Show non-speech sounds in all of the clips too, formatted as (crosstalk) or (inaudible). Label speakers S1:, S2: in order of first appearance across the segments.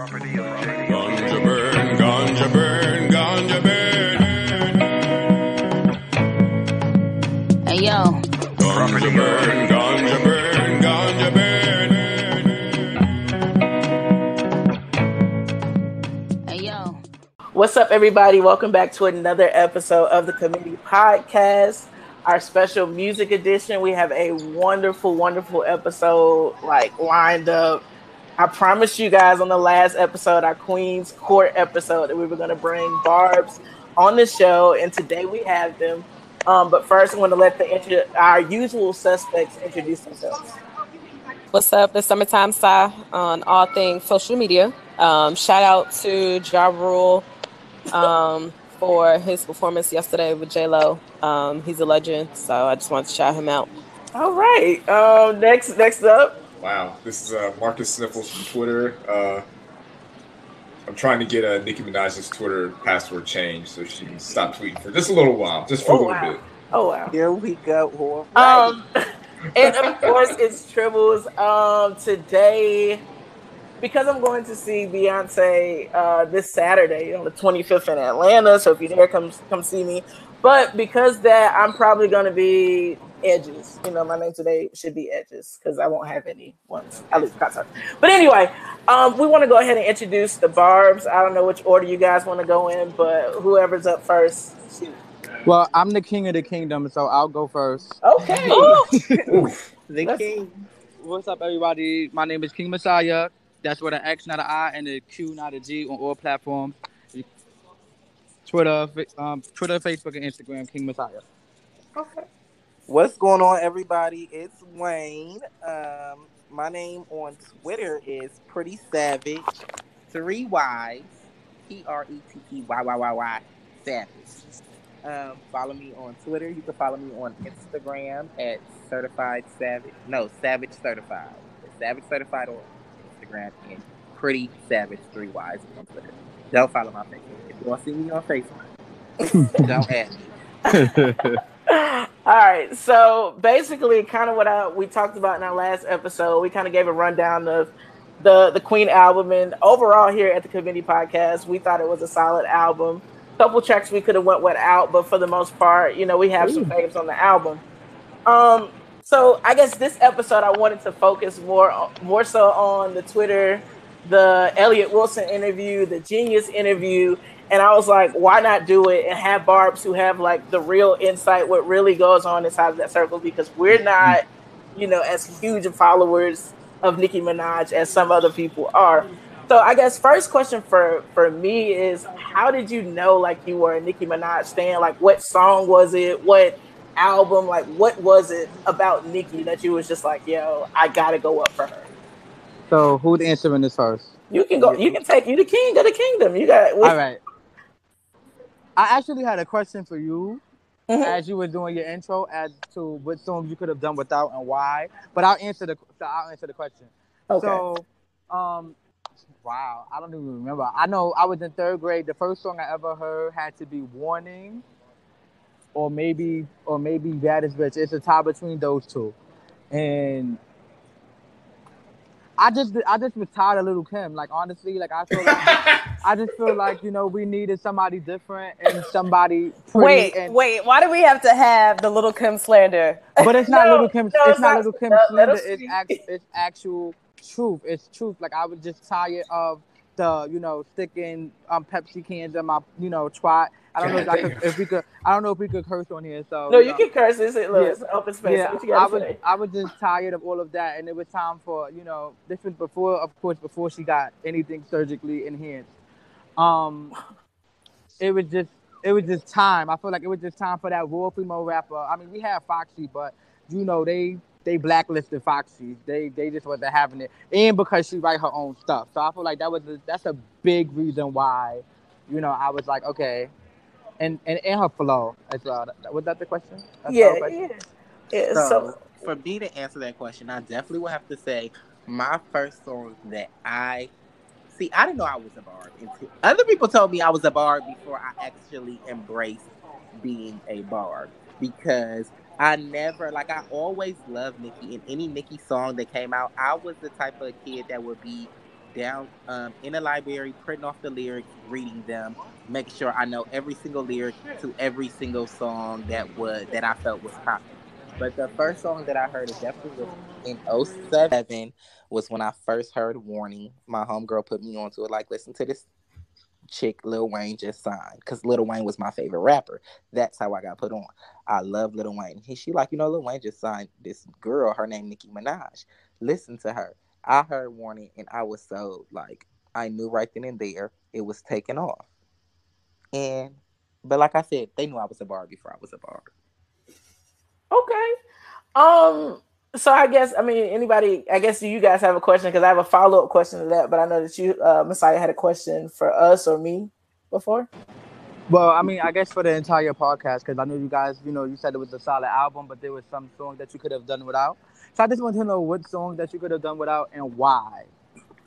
S1: Ganja burn, ganja burn, ganja burn.
S2: Hey yo,
S1: Ganja burn, ganja burn, ganja burn.
S2: hey yo.
S3: What's up, everybody? Welcome back to another episode of the Committee Podcast, our special music edition. We have a wonderful, wonderful episode like lined up. I promised you guys on the last episode, our Queen's Court episode, that we were going to bring Barb's on the show, and today we have them. Um, but first, I want to let the our usual suspects introduce themselves.
S4: What's up? It's Summertime Sci on all things social media. Um, shout out to Ja Rule um, for his performance yesterday with J Lo. Um, he's a legend, so I just wanted to shout him out.
S3: All right. Um, next, next up,
S5: Wow, this is uh, Marcus Sniffles from Twitter. Uh, I'm trying to get uh, Nicki Minaj's Twitter password changed so she can stop tweeting for just a little while, just for
S3: Oh,
S5: a little
S3: wow.
S5: bit.
S3: Oh wow.
S6: Here we go. All right.
S3: Um, and of course, it's Tribbles. Um, today, because I'm going to see Beyonce uh, this Saturday on the 25th in Atlanta. So if you're there, come come see me. But because that, I'm probably going to be Edges. You know, my name today should be Edges because I won't have any ones. At least concert. But anyway, um, we want to go ahead and introduce the Barbs. I don't know which order you guys want to go in, but whoever's up first. shoot.
S6: Well, I'm the king of the kingdom, so I'll go first.
S3: Okay. (laughs) (laughs)
S6: The
S3: Let's-
S6: king. What's up, everybody? My name is King Messiah. That's with an X, not an I, and a Q, not a G, on all platforms. Twitter, um, Twitter, Facebook, and Instagram. King Messiah.
S3: okay.
S7: What's going on, everybody? It's Wayne. Um, my name on Twitter is Pretty Savage. Three Y's. P R E T T Y Y Y Y. Savage. Um, follow me on Twitter. You can follow me on Instagram at Certified Savage. No, Savage Certified. Savage Certified on Instagram and Pretty Savage Three Y's on Twitter. Don't follow my Facebook. If you want see me on Facebook, (laughs) don't add me.
S3: All right. So basically, kind of what I, we talked about in our last episode, we kind of gave a rundown of the the Queen album, and overall here at the Committee Podcast, we thought it was a solid album. A Couple tracks we could have went without, but for the most part, you know, we have some faves on the album. Um. So I guess this episode I wanted to focus more more so on the Twitter, the Elliott Wilson interview, the Genius interview, and I was like, why not do it and have Barbs who have like the real insight, what really goes on inside of that circle? Because we're mm-hmm. not, you know, as huge of followers of Nicki Minaj as some other people are. So I guess first question for for me is, how did you know like you were a Nicki Minaj fan? Like, what song was it? What album? Like, what was it about Nicki that you was just like, yo, I gotta go up for her?
S6: So, who's answering this first?
S3: You can go. You can take you the king of the kingdom. You got.
S6: All right. I actually had a question for you
S3: Mhm.
S6: as you were doing your intro as to what songs you could have done without and why. But I'll answer the so I'll answer the question.
S3: Okay.
S6: So, um, wow, I don't even remember. I know I was in third grade. The first song I ever heard had to be "Warning," or maybe, or maybe "Baddest Bitch." It's a tie between those two, and I just, I just was tired of Lil Kim. Like honestly, like I feel like. (laughs) I just feel like you know we needed somebody different and somebody.
S4: Wait,
S6: and,
S4: wait. Why do we have to have the Lil Kim slander?
S6: But it's (laughs) not
S3: No,
S6: Lil Kim.
S3: no,
S6: it's,
S3: it's
S6: not
S3: not-
S6: Lil Kim
S3: let- let
S6: slander. It's
S3: see.
S6: act, It's actual truth. It's truth. Like I was just tired of the you know sticking um Pepsi cans in my you know twat. I don't know if, I could, if we could. I don't know if we could curse on here. So
S3: no, you
S6: know.
S3: can curse. This is look,
S6: Yeah.
S3: it's open space.
S6: Yeah,
S3: what you
S6: I
S3: gotta
S6: was
S3: say?
S6: I was just tired of all of that, and it was time for you know this was before, of course, before she got anything surgically enhanced. Um, it was just it was just time. I feel like it was just time for that raw female rapper. I mean, we had Foxy, but you know they they blacklisted Foxy. They they just wasn't having it, and because she write her own stuff. So I feel like that was a, that's a big reason why, you know, I was like, okay, and and, and her flow as well. Was that the question? That's
S3: yeah,
S6: the question?
S3: yeah, yeah.
S7: So,
S3: So,
S7: for me to answer that question, I definitely would have to say my first song that I see. I didn't know I was a bard. Until, other people told me I was a bard before I actually embraced being a bard because I never like I always loved Nicki and any Nicki song that came out, I was the type of kid that would be down um, in the library, printing off the lyrics, reading them, making sure I know every single lyric to every single song that was that I felt was popular. But the first song that I heard it definitely was in 07 was when I first heard Warning. My homegirl put me onto it, like, listen to this chick Lil Wayne just signed. Because Lil Wayne was my favorite rapper. That's how I got put on. I love Lil Wayne. He, she like, you know, Lil Wayne just signed this girl, her name Nicki Minaj. Listen to her. I heard Warning and I was so like, I knew right then and there it was taken off. And, but like I said, they knew I was a bar before I was a bar.
S3: Okay. Um. So I guess I mean anybody. I guess you guys have a question? Because I have a follow up question to that. But I know that you, uh, Messiah, had a question for us or me before.
S6: Well, I mean, I guess for the entire podcast, because I know you guys, you know, you said it was a solid album, but there was some song that you could have done without. So I just want to know what song that you could have done without and why.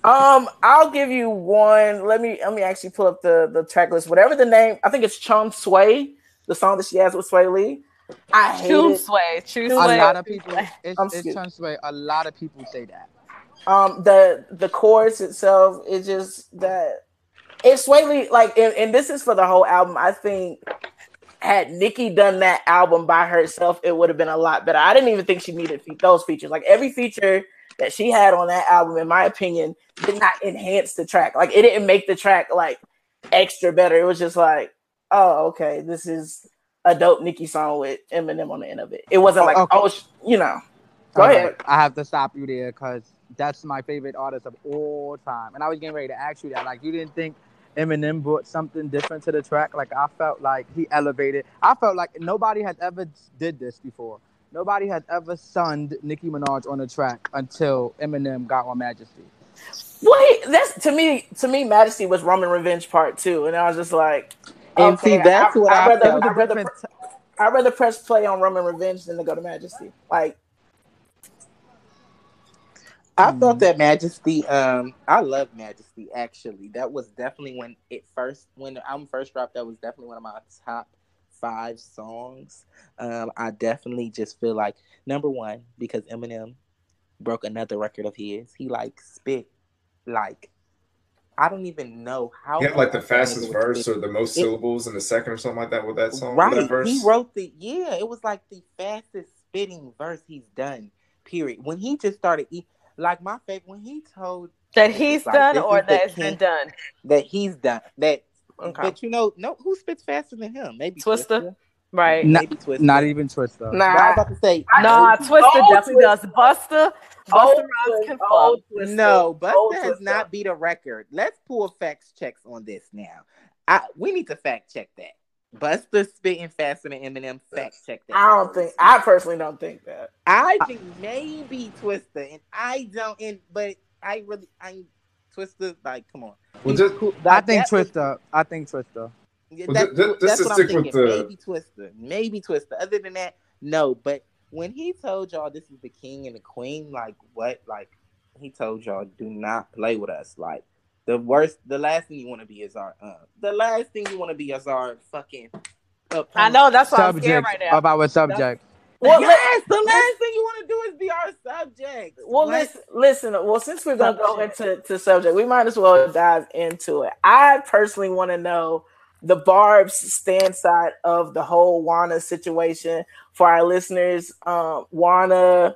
S3: Um, I'll give you one. Let me let me actually pull up the the track list. Whatever the name, I think it's Chun Swae, the song that she has with Swae Lee. I hate
S4: True
S3: it.
S4: sway, true
S6: A lot of people, it's,
S3: I'm
S6: it's
S3: scared.
S6: Chun Swae. A lot of people say that.
S3: um the the chorus itself is just that it's Swae Lee like and, and this is for the whole album. I think had Nicki done that album by herself, it would have been a lot better. I didn't even think she needed those features. Like every feature that she had on that album, in my opinion, did not enhance the track. Like it didn't make the track like extra better. It was just like, oh, okay, this is a dope Nicki song with Eminem on the end of it. It wasn't oh, like,
S6: Okay.
S3: oh, sh- you know. Go
S6: All
S3: ahead.
S6: I have to stop you there because that's my favorite artist of all time. And I was getting ready to ask you that. Like, you didn't think Eminem brought something different to the track? Like, I felt like he elevated. I felt like nobody had ever did this before. Nobody had ever sunned Nicki Minaj on a track until Eminem got on Majesty.
S3: Wait, that's to me. To me, Majesty was Roman Revenge Part Two, and I was just like,
S7: And see, that's what I
S3: rather,
S7: felt.
S3: I'd rather,
S6: Different-
S3: I'd rather press play on Roman Revenge than to go to Majesty. Like,
S7: I
S6: Hmm.
S7: thought that Majesty, um, I love Majesty actually. That was definitely when it first when the album first dropped, that was definitely one of my top five songs. Um, I definitely just feel like number one, because Eminem broke another record of his. He like spit like I don't even know how
S5: had like the
S7: fast that nigga
S5: fastest verse or the most
S7: It-
S5: syllables in the second or something like that with that song.
S7: Right.
S5: That verse.
S7: He wrote the yeah, it was like the fastest spitting verse he's done. Period. When he just started like my favorite when he told
S4: That he's
S7: Like,
S4: done
S7: this
S4: or that it's been
S7: king.
S4: done.
S7: that he's done that
S3: Okay.
S7: but you know, no who spits faster than him? Maybe
S4: Twista? Right.
S6: Nah,
S7: Maybe Twista.
S6: Not even Twista.
S3: Nah.
S7: I was about to say
S4: Nah,
S3: Twista
S4: definitely
S3: Twista.
S4: does. Busta, Busta
S3: Old
S4: Rhymes can
S3: old
S4: fuck.
S3: Twista,
S7: no, Busta
S3: old
S7: has
S3: Twista.
S7: not beat a record. Let's pull facts checks on this now. I we need to fact check that. Busta spitting faster than Eminem. Fact check that.
S3: I don't think. I personally don't think that.
S7: I think maybe Twista, and I don't. And but I really, I Twista. Like, come on.
S5: Well, just-
S7: cool.
S6: I think
S7: that was-
S6: Twista. I think Twista.
S7: Yeah,
S5: Well,
S7: that's
S5: ju- ju-
S7: that's
S5: just
S7: what I'm thinking.
S5: the-
S7: Maybe Twista. Maybe Twista. Other than that, no. But when he told y'all this is the king and the queen, like what? Like he told y'all, do not play with us. Like the worst, the last thing you want to be is our. Uh, the last thing you want to be is our fucking. Uh,
S4: I know that's why I'm scared
S6: Subject
S4: right now.
S6: of our subject.
S3: Well,
S7: yes, the last thing you want to do is be our subject.
S3: Well,
S7: What?
S3: listen, listen. Well, since we're gonna go into to subject, we might as well dive into it. I personally want to know the Barb's stand side of the whole Wanna situation for our listeners. Um, Wanna,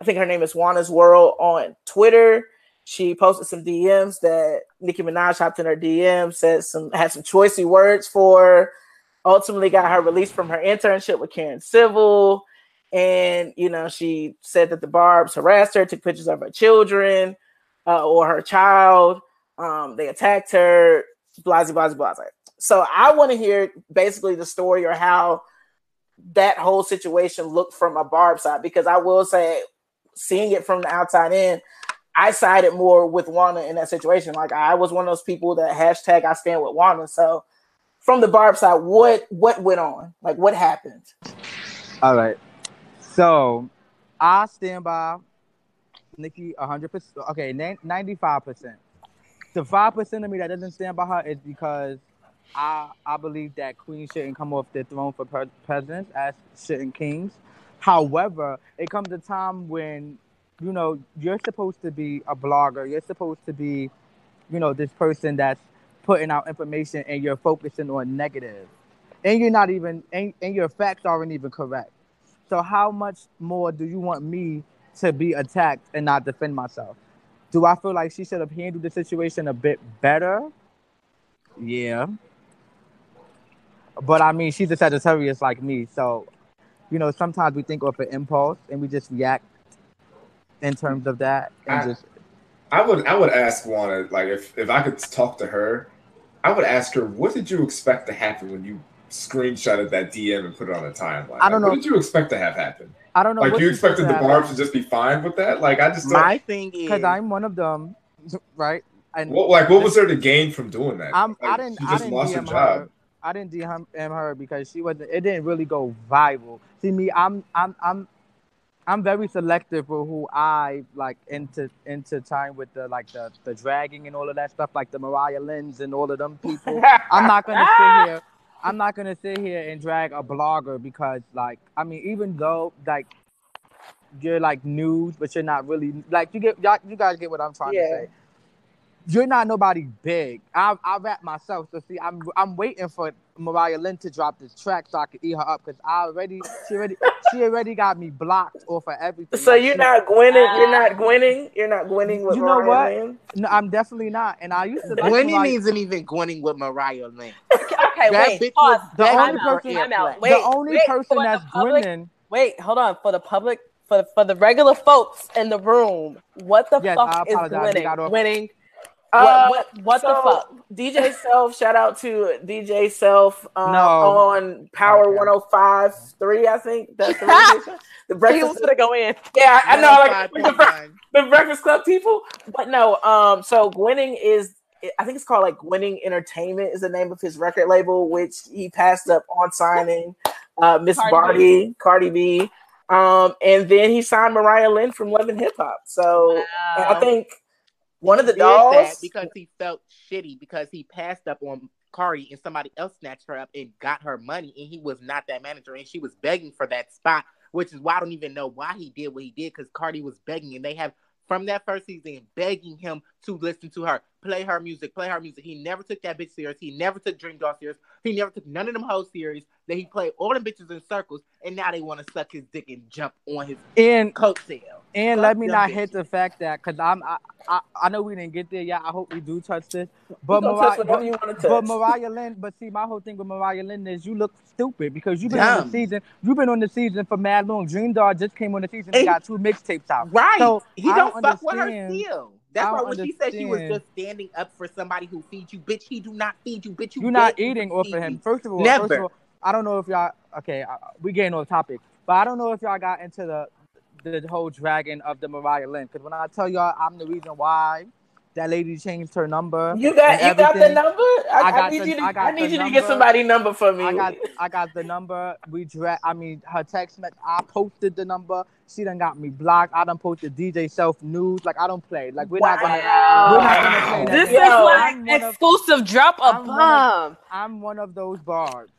S3: I think her name is Wanna's World on Twitter. She posted some DMs that Nicki Minaj hopped in her DM, said some had some choicey words for. her, Ultimately, got her released from her internship with Karen Civil. And you know she said that the barbs harassed her took pictures of her children uh, or her child. Um, they attacked her blasey blasey blasey so i want to hear basically the story or how that whole situation looked from a barb side because i will say seeing it from the outside in i sided more with Wanda in that situation like i was one of those people that hashtag i stand with Wanda so from the barb side what what went on like what happened
S6: All right. So I stand by Nicki 100%. Okay, 95%. The 5% of me that doesn't stand by her is because I I believe that queens shouldn't come off the throne for pre- presidents as shouldn't kings. However, it comes a time when you know you're supposed to be a blogger, you're supposed to be you know, this person that's putting out information and you're focusing on negative. and you're not even and, and your facts aren't even correct. So how much more do you want me to be attacked and not defend myself? Do I feel like she should have handled the situation a bit better? Yeah. But I mean, she's a Sagittarius like me, so you know, sometimes we think of an impulse and we just react in terms of that and
S5: I-
S6: just
S5: I would I would ask Juana like if if I could talk to her, I would ask her what did you expect to happen when you screenshotted that DM and put it on a timeline.
S6: I don't
S5: Like,
S6: know.
S5: What did you expect to have happen?
S6: I don't know.
S5: Like
S6: what
S5: you expected the Barb's to just be fine with that? Like I just don't.
S7: My thing is,
S6: because I'm one of them, (laughs) right? And
S5: What, like what was there to gain from doing that?
S6: I'm,
S5: Like,
S6: I didn't,
S5: She
S6: I
S5: just
S6: didn't
S5: lost her
S6: DM
S5: job.
S6: her. I didn't DM her because she wasn't. It didn't really go viral. See me, I'm, I'm, I'm, I'm very selective for who I like into into time with the like the the dragging and all of that stuff, like the Mariah Lynn's and all of them people. I'm not gonna sit (laughs) here. I'm not gonna sit here and drag a blogger because, like, I mean, even though like you're like news, but you're not really like you get y'all, you guys get what I'm trying to say. You're not nobody big. I I rap myself, so see, I'm I'm waiting for Mariah Lynn to drop this track so I could eat her up because I already she already she already got me blocked off of everything.
S3: So
S6: Like,
S3: you're
S6: she-
S3: not winning. You're not ah. winning. You're not winning with
S6: You know
S3: Mariah
S6: what?
S3: Lynn?
S6: No, I'm definitely not. And I used to like
S7: Gwenny
S6: Mariah-
S7: isn't even Gwenning with Mariah Lynn.
S4: Okay,
S7: That
S4: wait. Pause.
S6: The
S7: begging
S6: only
S7: for
S6: person-
S4: Time out. Wait,
S6: the only
S4: wait,
S6: person
S4: for the
S6: that's
S4: public-
S6: grinning.
S4: Wait, hold on. For the public, for for the regular folks in the room, what the
S6: Yes, I
S4: fuck is
S6: apologize. We
S4: winning?
S6: got off-
S4: Winning.
S3: Uh,
S4: what what, what the fuck?
S3: DJ Self, shout out to DJ Self um,
S6: No.
S3: on Power
S6: Okay.
S3: 105 3, I think. That's the (laughs) radio station. The
S4: He
S3: breakfast.
S4: was gonna go in.
S3: Yeah, I know. Like, the, bre- the Breakfast Club people. But no, um, so Gwinning is I think it's called like Gwinning Entertainment is the name of his record label, which he passed up on signing uh Miss
S4: Cardi
S3: Barty, Cardi B. Um, and then he signed Mariah Lynn from Love and Hip Hop. So and I think one of the
S7: He did that
S3: dolls
S7: because he felt shitty because he passed up on Cardi and somebody else snatched her up and got her money and he was not that manager and she was begging for that spot, which is why I don't even know why he did what he did because Cardi was begging and they have from that first season begging him to listen to her, play her music, play her music. He never took that bitch serious. He never took Dream Doll serious. He never took none of them hoes serious. That he played all them bitches in circles and now they want to suck his dick and jump on his
S6: And
S7: coattail.
S6: And let me not hit the fact that because I'm I, I I know we didn't get there yet. I hope we do touch this.
S3: but
S6: Mariah, but, but. Mariah Lynn, but see, my whole thing with Mariah Lynn is you look stupid because you've been on the season. You've been on the season for mad long. Dream Doll just came on the season and
S7: And-
S6: got two mixtapes out.
S7: Right.
S6: So,
S7: he
S6: I
S7: don't,
S6: don't
S7: fuck with her
S6: understand-
S7: still. That's why when she said she was just standing up for somebody who feeds you, bitch, he do not feed you, bitch. You
S6: You're not
S7: beg him to
S6: eating off of him. First of all,
S7: Never.
S6: first of all, I don't know if y'all okay. We getting on topic, but I don't know if y'all got into the the whole dragon of the Mariah Lynn. Because when I tell y'all, I'm the reason why that lady changed her number.
S3: You got you got the number. I,
S6: I
S3: I, need
S6: the-
S3: you to
S6: I
S3: I, need
S6: the
S3: you to get somebody number for me.
S6: I got I got the number. We dra- I mean her text message. I posted the number. She done got me blocked. I done posted DJ self news. Like I don't play. Like we're not gonna we're not gonna play that.
S4: This
S6: game.
S4: is
S3: Yo,
S4: like
S6: I'm one of-
S4: exclusive drop a
S6: I'm one of-
S4: bomb.
S6: I'm one of those barbs.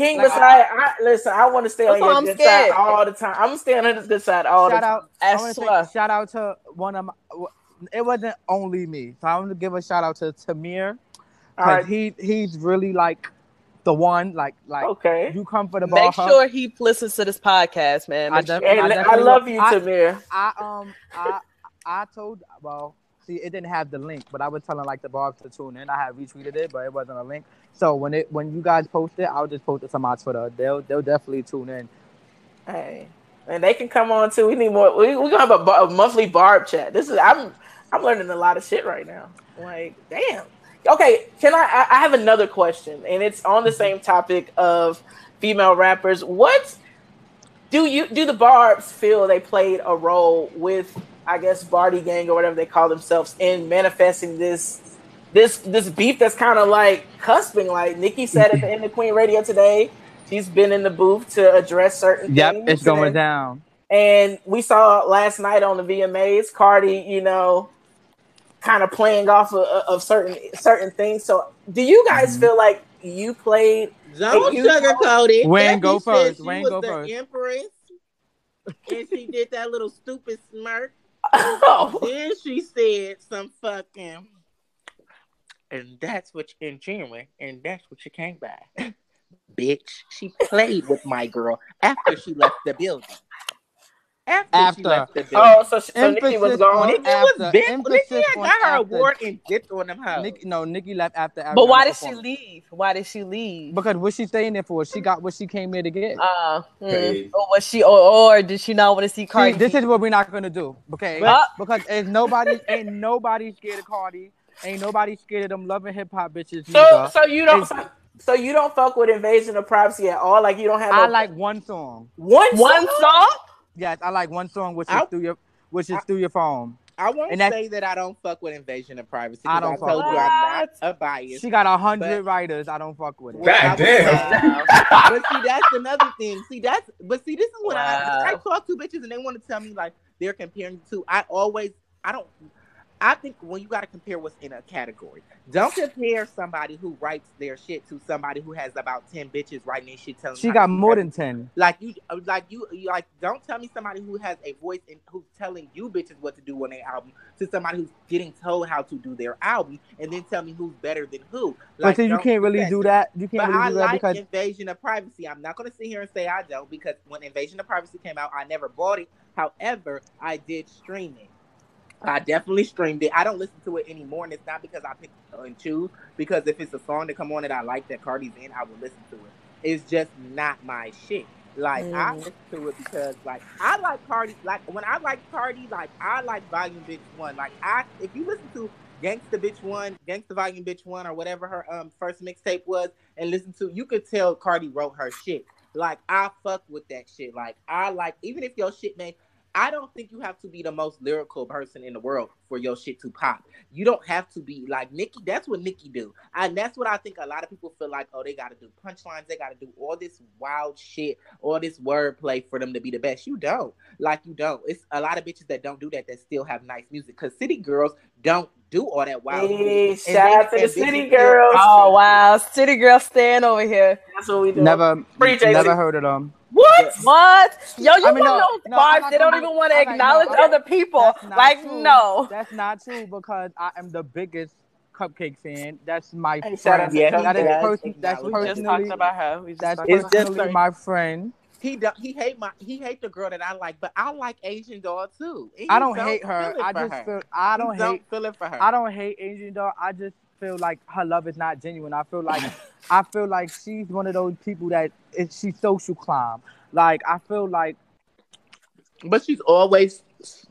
S3: King
S6: Like,
S3: Messiah. I, listen, I want to stay on
S4: That's why
S3: your
S4: I'm
S3: good
S4: scared.
S3: side all the time. I'm staying on his good side all
S6: shout
S3: the time.
S6: Shout out. I
S4: As
S6: say
S4: well.
S6: shout out to one of my. It wasn't only me, so I want to give a shout out to Tamir
S3: All
S6: because
S3: right.
S6: he he's really like the one. Like like
S3: Okay.
S6: you come for the ball.
S4: Make
S6: huh?
S4: sure he listens to this podcast, man.
S6: I def-
S4: sure-
S3: And
S6: I
S3: I, love
S6: will.
S3: you,
S6: I-
S3: Tamir.
S6: I um I I told well it didn't have the link, but I was telling like the barbs to tune in. I had retweeted it, but it wasn't a link. So when it when you guys post it, I'll just post it to my Twitter. They'll they'll definitely tune in.
S3: Hey, and they can come on too. We need more. We we gonna have a, bar, a monthly barb chat. This is I'm I'm learning a lot of shit right now. Like, damn. Okay, can I? I I have another question, and it's on the mm-hmm. same topic of female rappers. What do you do? The Barbs feel they played a role with, I guess, Bardi Gang or whatever they call themselves in manifesting this. This this beef that's kind of like cusping, like Nicki said at the end of Queen Radio today. She's been in the booth to address certain
S6: Yep,
S3: things.
S6: it's going
S3: and-
S6: down.
S3: and we saw last night on the VMAs, Cardi, you know, kind of playing off of, of certain certain things. So, do you guys
S6: Mhm.
S3: feel like you played?
S7: Don't
S3: you-
S7: sugarcoat it.
S6: Wayne, go first.
S7: She
S6: Wayne,
S7: was
S6: go
S7: the
S6: first.
S7: Empress, and she did that little stupid smirk.
S3: Oh,
S7: Then she said some fucking and that's what you in January, and that's what you came by. (laughs) Bitch, she played with my girl after she left the building. After,
S6: After.
S7: she left the building.
S3: Oh, so, so Nicki was
S6: Emphasis
S3: gone.
S7: Nicki
S6: after-
S7: was big.
S6: emphasis
S7: Nicki had got her
S6: after.
S7: award and dipped on them hoes.
S6: Nick, no, Nicki left after.
S4: But why did she leave? Why did she leave?
S6: Because what she staying there for? She got what she came here to get.
S4: Uh, mm.
S5: Paid.
S4: or was she, or, or did she not want to see Cardi?
S6: See, this is what we're not gonna do, okay?
S4: But-
S6: because ain't nobody, ain't nobody scared of Cardi. Ain't nobody scared of them loving hip hop bitches.
S3: So,
S6: neither.
S3: so you don't,
S6: It's-
S3: so you don't fuck with invasion of privacy at all. Like you don't have.
S6: I like one song.
S3: one
S4: one
S3: song?
S4: song.
S6: Yes, I like one song, which is
S7: I-
S6: through your, which is
S7: I-
S6: through your phone.
S7: I won't
S6: And that's-
S7: say that I don't fuck with invasion of privacy.
S6: I don't
S7: I
S6: fuck
S7: told
S6: with
S7: you I'm not
S4: it.
S7: a bias.
S6: She got a hundred
S7: But-
S6: writers. I don't fuck with it.
S7: Well, I
S5: God damn.
S7: say- (laughs) but see, that's another thing. See, that's but see, this is what
S4: Wow.
S7: I I talk to bitches and they want to tell me like they're comparing to. I always I don't. I think when you got to compare what's in a category, don't compare somebody who writes their shit to somebody who has about ten bitches writing their shit. Telling them She got
S6: more than ten.
S7: like you like you, you like don't tell me somebody who has a voice and who's telling you bitches what to do on their album to somebody who's getting told how to do their album and then tell me who's better than who.
S6: But see, you can't really do that. You can't
S7: But
S6: really
S7: I
S6: do that
S7: like
S6: because
S7: Invasion of Privacy. I'm not gonna sit here and say I don't because when Invasion of Privacy came out, I never bought it. However, I did stream it. I definitely streamed it. I don't listen to it anymore, and it's not because I pick and choose. Because if it's a song that come on that I like that Cardi's in, I will listen to it. It's just not my shit. Like I
S4: Mhm.
S7: listen to it because like I like Cardi. Like when I like Cardi, like I like Volume Bitch One. Like I, if you listen to Gangsta Bitch One, Gangsta Volume Bitch One, or whatever her um first mixtape was, and listen to, you could tell Cardi wrote her shit. Like I fuck with that shit. Like I like even if your shit may. I don't think you have to be the most lyrical person in the world for your shit to pop. You don't have to be like Nicki. That's what Nicki do, and that's what I think a lot of people feel like. Oh, they got to do punchlines. They got to do all this wild shit, all this wordplay for them to be the best. You don't. Like you don't. It's a lot of bitches that don't do that that still have nice music. Cause city girls don't do all that wild.
S3: Hey,
S7: music.
S3: Shout out to the city
S7: bitches still-
S3: girls.
S4: Oh wow, City Girl stand over here.
S3: That's what we do.
S6: never,
S3: Free
S6: never heard of them.
S3: What?
S4: What? Yo, you
S6: I mean,
S4: know
S6: no,
S4: those
S6: no, I'm
S4: vibes. They don't even want to
S6: I'm no,
S4: acknowledge
S6: I'm-
S4: other people. Like
S6: true.
S4: no.
S6: That's not true because I am the biggest CupcakKe fan. That's my
S3: Hey, shout
S6: friend.
S7: Yeah,
S3: CupcakKe.
S6: that is
S7: does
S6: person, that's
S7: acknowledge
S4: We just
S6: personally,
S4: talked about her. We just
S6: that's
S4: talked
S7: It's
S4: about
S7: just
S6: my friend.
S7: He do, he hate my he hate the girl that I like, but I like Asian doll too. And
S6: I
S7: he
S6: don't hate her. I just
S7: her.
S6: feel I
S7: He
S6: don't hate
S7: feel it for her.
S6: I don't hate Asian doll. I just feel like her love is not genuine. I feel like (laughs) I feel like she's one of those people that is she social climb. Like I feel like
S7: But she's always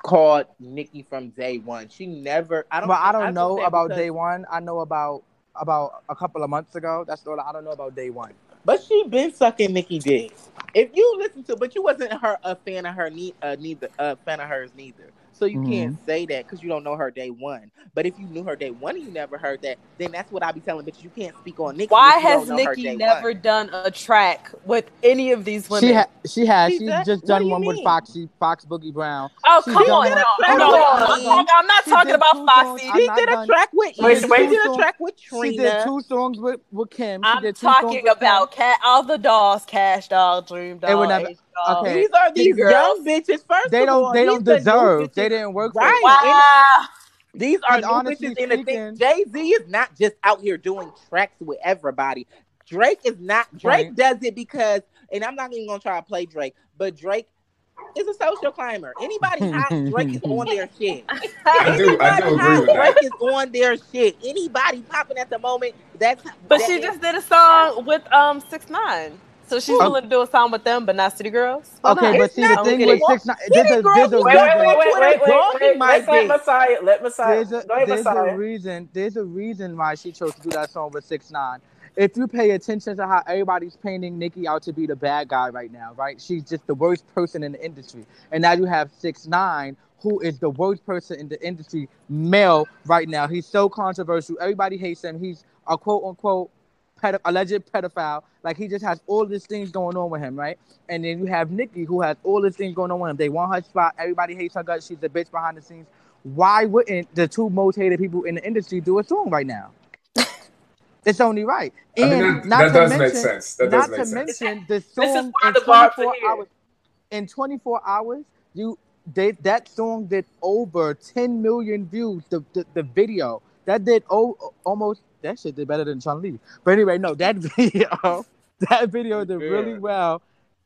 S7: called Nicki from day one. She never. I don't.
S6: well, I don't know about
S7: because-
S6: day one. I know about about a couple of months ago. That's all I don't know about day one.
S7: But she been sucking Nicki dick. If you listen to, but you wasn't her a fan of her ne- uh, neither a fan of hers neither. So you can't
S6: Mm-hmm.
S7: say that because you don't know her day one. But if you knew her day one and you never heard that, then that's what I be telling bitches. You can't speak on Nicki.
S4: Why has
S7: don't know her Nicki
S4: never
S7: one.
S4: done a track with any of these women?
S6: She ha- she has.
S7: She's
S6: She's
S7: that-
S6: just done
S7: do you
S6: one with
S7: mean?
S6: Foxy Fox Boogie Brown.
S4: oh,
S6: She's
S4: come on.
S6: one-
S4: No,
S7: Hold
S4: no,
S7: on.
S4: no, I'm not
S6: She
S4: talking about Foxy.
S6: songs.
S7: She
S6: I'm
S7: did a track with.
S6: She
S3: Wait,
S7: She
S6: did
S3: wait.
S7: did
S6: two
S7: a track with Trina.
S6: She did two songs with, with Kim. She
S4: I'm
S6: did two
S4: talking
S6: with
S4: about
S6: Kim.
S4: cat all the dolls, cash doll, dream
S6: It would never-
S4: H doll.
S6: okay.
S7: These are these
S4: girls.
S7: young bitches. First
S6: They
S7: of
S6: don't.
S7: all,
S6: They
S7: these
S6: don't deserve.
S7: bitches.
S6: They didn't work for
S7: Right.
S4: Wow.
S7: These are
S6: And
S7: new
S6: honestly
S7: bitches in the thing. Jay Z is not just out here doing tracks with everybody. Drake is not. Drake
S6: Right.
S7: does it because, and I'm not even gonna try to play Drake, but Drake is a social climber. Anybody (laughs) hot, Drake is on their shit. (laughs)
S5: I do, I do agree
S7: hot,
S5: with that.
S7: Drake is on their shit. Anybody popping at the moment, that's.
S4: But
S7: that
S4: she
S7: is-
S4: just did a song with um six nine. So she's
S6: Oh.
S4: willing to do a song with them, but not City Girls. Why
S6: Okay,
S4: not?
S6: but
S7: It's
S6: see the thing with six nine.
S7: City
S6: There's a,
S7: Girls
S6: there's a
S7: was
S3: Wait, wait,
S6: reason.
S3: wait, wait, wait, wait,
S7: Dogging
S3: wait.
S7: my
S3: Let's let
S7: dick.
S3: Messiah. Let Messiah.
S6: There's a
S3: Go ahead,
S6: there's a
S3: Messiah.
S6: reason. There's a reason why she chose to do that song with six nine. If you pay attention to how everybody's painting Nicki out to be the bad guy right now, right? She's just the worst person in the industry, and now you have six nine, who is the worst person in the industry, male right now. He's so controversial. Everybody hates him. He's a quote unquote pedo- alleged pedophile. Like he just has all these things going on with him, right? And then you have Nicki, who has all these things going on with him. They want her spot. Everybody hates her guts. She's the bitch behind the scenes. Why wouldn't the two most hated people in the industry do a song right now? (laughs) it's only right.
S5: I
S6: And
S5: mean, that,
S6: not
S5: that
S6: to
S5: does
S6: mention,
S5: make sense. That
S6: not
S5: does
S6: to
S5: make sense.
S6: mention the (laughs) song in
S3: the
S6: 24 hours. In 24 hours, you they, that song did over 10 million views. The, the the video that did oh, almost that shit did better than Chun Li. But anyway, no, that (laughs) video that video did really well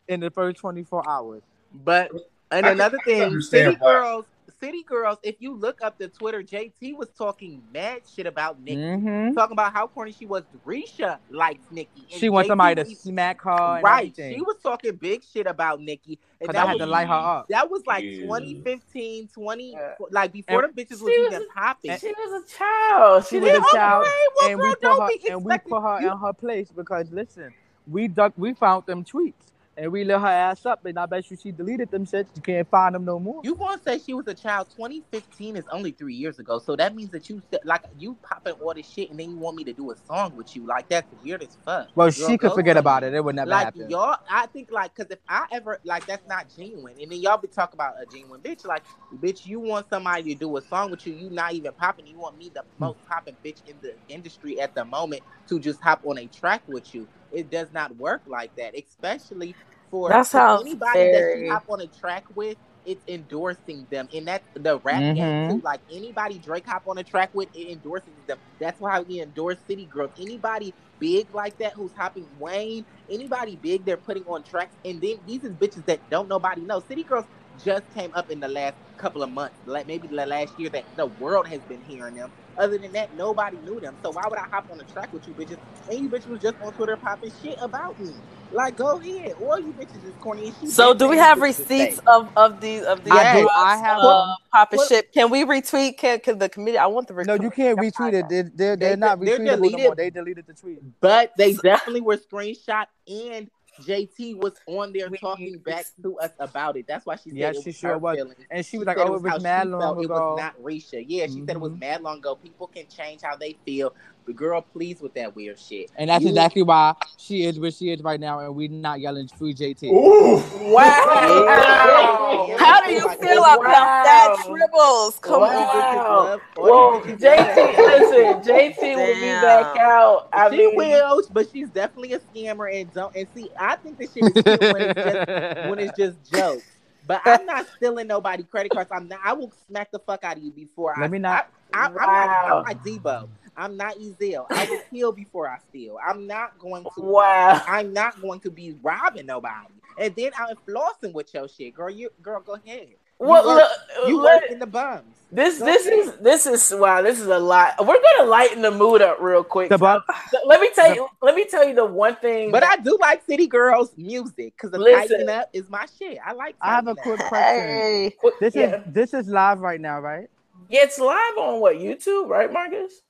S6: in the first 24 hours.
S7: But and
S5: I
S7: another thing, City. Girls, City Girls, if you look up the Twitter, JT was talking mad shit about Nicki.
S6: Mhm.
S7: Talking about how corny she was. Risha likes Nicki. and
S6: She wants
S7: JT
S6: somebody to
S7: was-
S6: smack her and
S7: Right.
S6: everything.
S7: She was talking big shit about Nicki. And
S6: 'Cause
S7: that
S6: I had
S7: was,
S6: to light her up.
S7: That was like
S5: Yeah.
S7: 2015, 20,
S3: Yeah.
S7: like before
S6: And-
S7: the bitches
S3: She
S7: was
S3: was-
S7: even popping.
S3: She was a child. She
S6: She was a child,
S7: Okay, well,
S6: and
S7: girl,
S6: we put her and we put her
S7: you-
S6: in her place because listen, we duck we found them tweets and we lit her ass up and I bet you she deleted them shit. You can't find them no more.
S7: You gonna say she was a child? 2015 is only three years ago, so that means that you like you popping all this shit, and then you want me to do a song with you? Like that's weird as fuck.
S6: well,
S7: Girl,
S6: she could forget about it. It would never
S7: like
S6: happen.
S7: y'all, I think like because if I ever like that's not genuine, and then y'all be talking about a genuine bitch. Like bitch, you want somebody to do a song with you, you not even popping. You want me the hmm. most popping bitch in the industry at the moment to just hop on a track with you. It does not work like that, especially for
S4: That
S7: for
S4: sounds
S7: anybody that you hop on a track with. It's endorsing them, and that's the rap game
S6: Mhm.
S7: too. Like anybody Drake hop on a track with, it endorses them. That's why we endorse City Girls. Anybody big like that who's hopping Wayne, anybody big they're putting on tracks, and then these is bitches that don't nobody know. City Girls just came up in the last couple of months, like maybe the last year that the world has been hearing them. Other than that, nobody knew them. So why would I hop on a track with you bitches? And you bitches was just on Twitter popping shit about me. Like, go ahead. All you bitches is corny and she
S4: So do we have receipts
S7: say.
S4: of, of these of these
S6: I do. I have
S4: uh,
S6: them.
S4: popping shit? Can we retweet? Can, can the committee? I want the retweet.
S6: No, you can't retweet it. They're, they're,
S7: They-
S6: they're not
S7: they're deleted.
S6: They deleted the tweet.
S7: But they definitely were screenshot and JT was on there talking back to us about it. That's why she said it
S6: she
S7: was
S6: sure was.
S7: feelings.
S6: And she was
S7: She
S6: like, oh, it
S7: how
S6: was mad long
S7: It was not Risha. Yeah, she said it was
S6: Mhm.
S7: mad long ago. People can change how they feel. But girl, please with that weird shit.
S6: And that's
S7: You-
S6: exactly why she is where she is right now, and we're not yelling free JT.
S5: Ooh.
S3: Wow.
S4: How do you feel
S3: Wow.
S4: about that, Tribbles? Come
S3: Wow.
S4: on.
S3: Well, JT, listen, JT will be back out. I
S7: she
S3: mean,
S7: will, but she's definitely a scammer and don't. And see, I think this shit is cute when it's just when it's just (laughs) jokes. But I'm not stealing nobody credit cards. I'm not. I will smack the fuck out of you before I.
S6: Let me not-
S7: I, I, I'm,
S3: Wow.
S7: not, I'm like Debo. I'm not Ezal. I will kill before I steal. I'm not going to.
S3: wow.
S7: I'm not going to be robbing nobody. And then I'm flossing with your shit, girl. You girl, go ahead. You
S3: Well,
S7: work-
S3: look,
S7: You
S3: let-
S7: work in the bums.
S3: this
S7: Go
S3: this
S7: ahead.
S3: is this is wow. This is a lot. We're gonna lighten the mood up real quick.
S6: The bu-
S3: So, let me tell you. Let me tell you the one thing.
S7: But I do like City Girls music because the
S3: Listen.
S7: tighten up is my shit. I like.
S6: I have a
S7: Tighten Up.
S6: quick question.
S4: Hey.
S6: This
S3: yeah,
S6: is this is live right now, right?
S3: yeah, it's live on what YouTube, right, Marcus?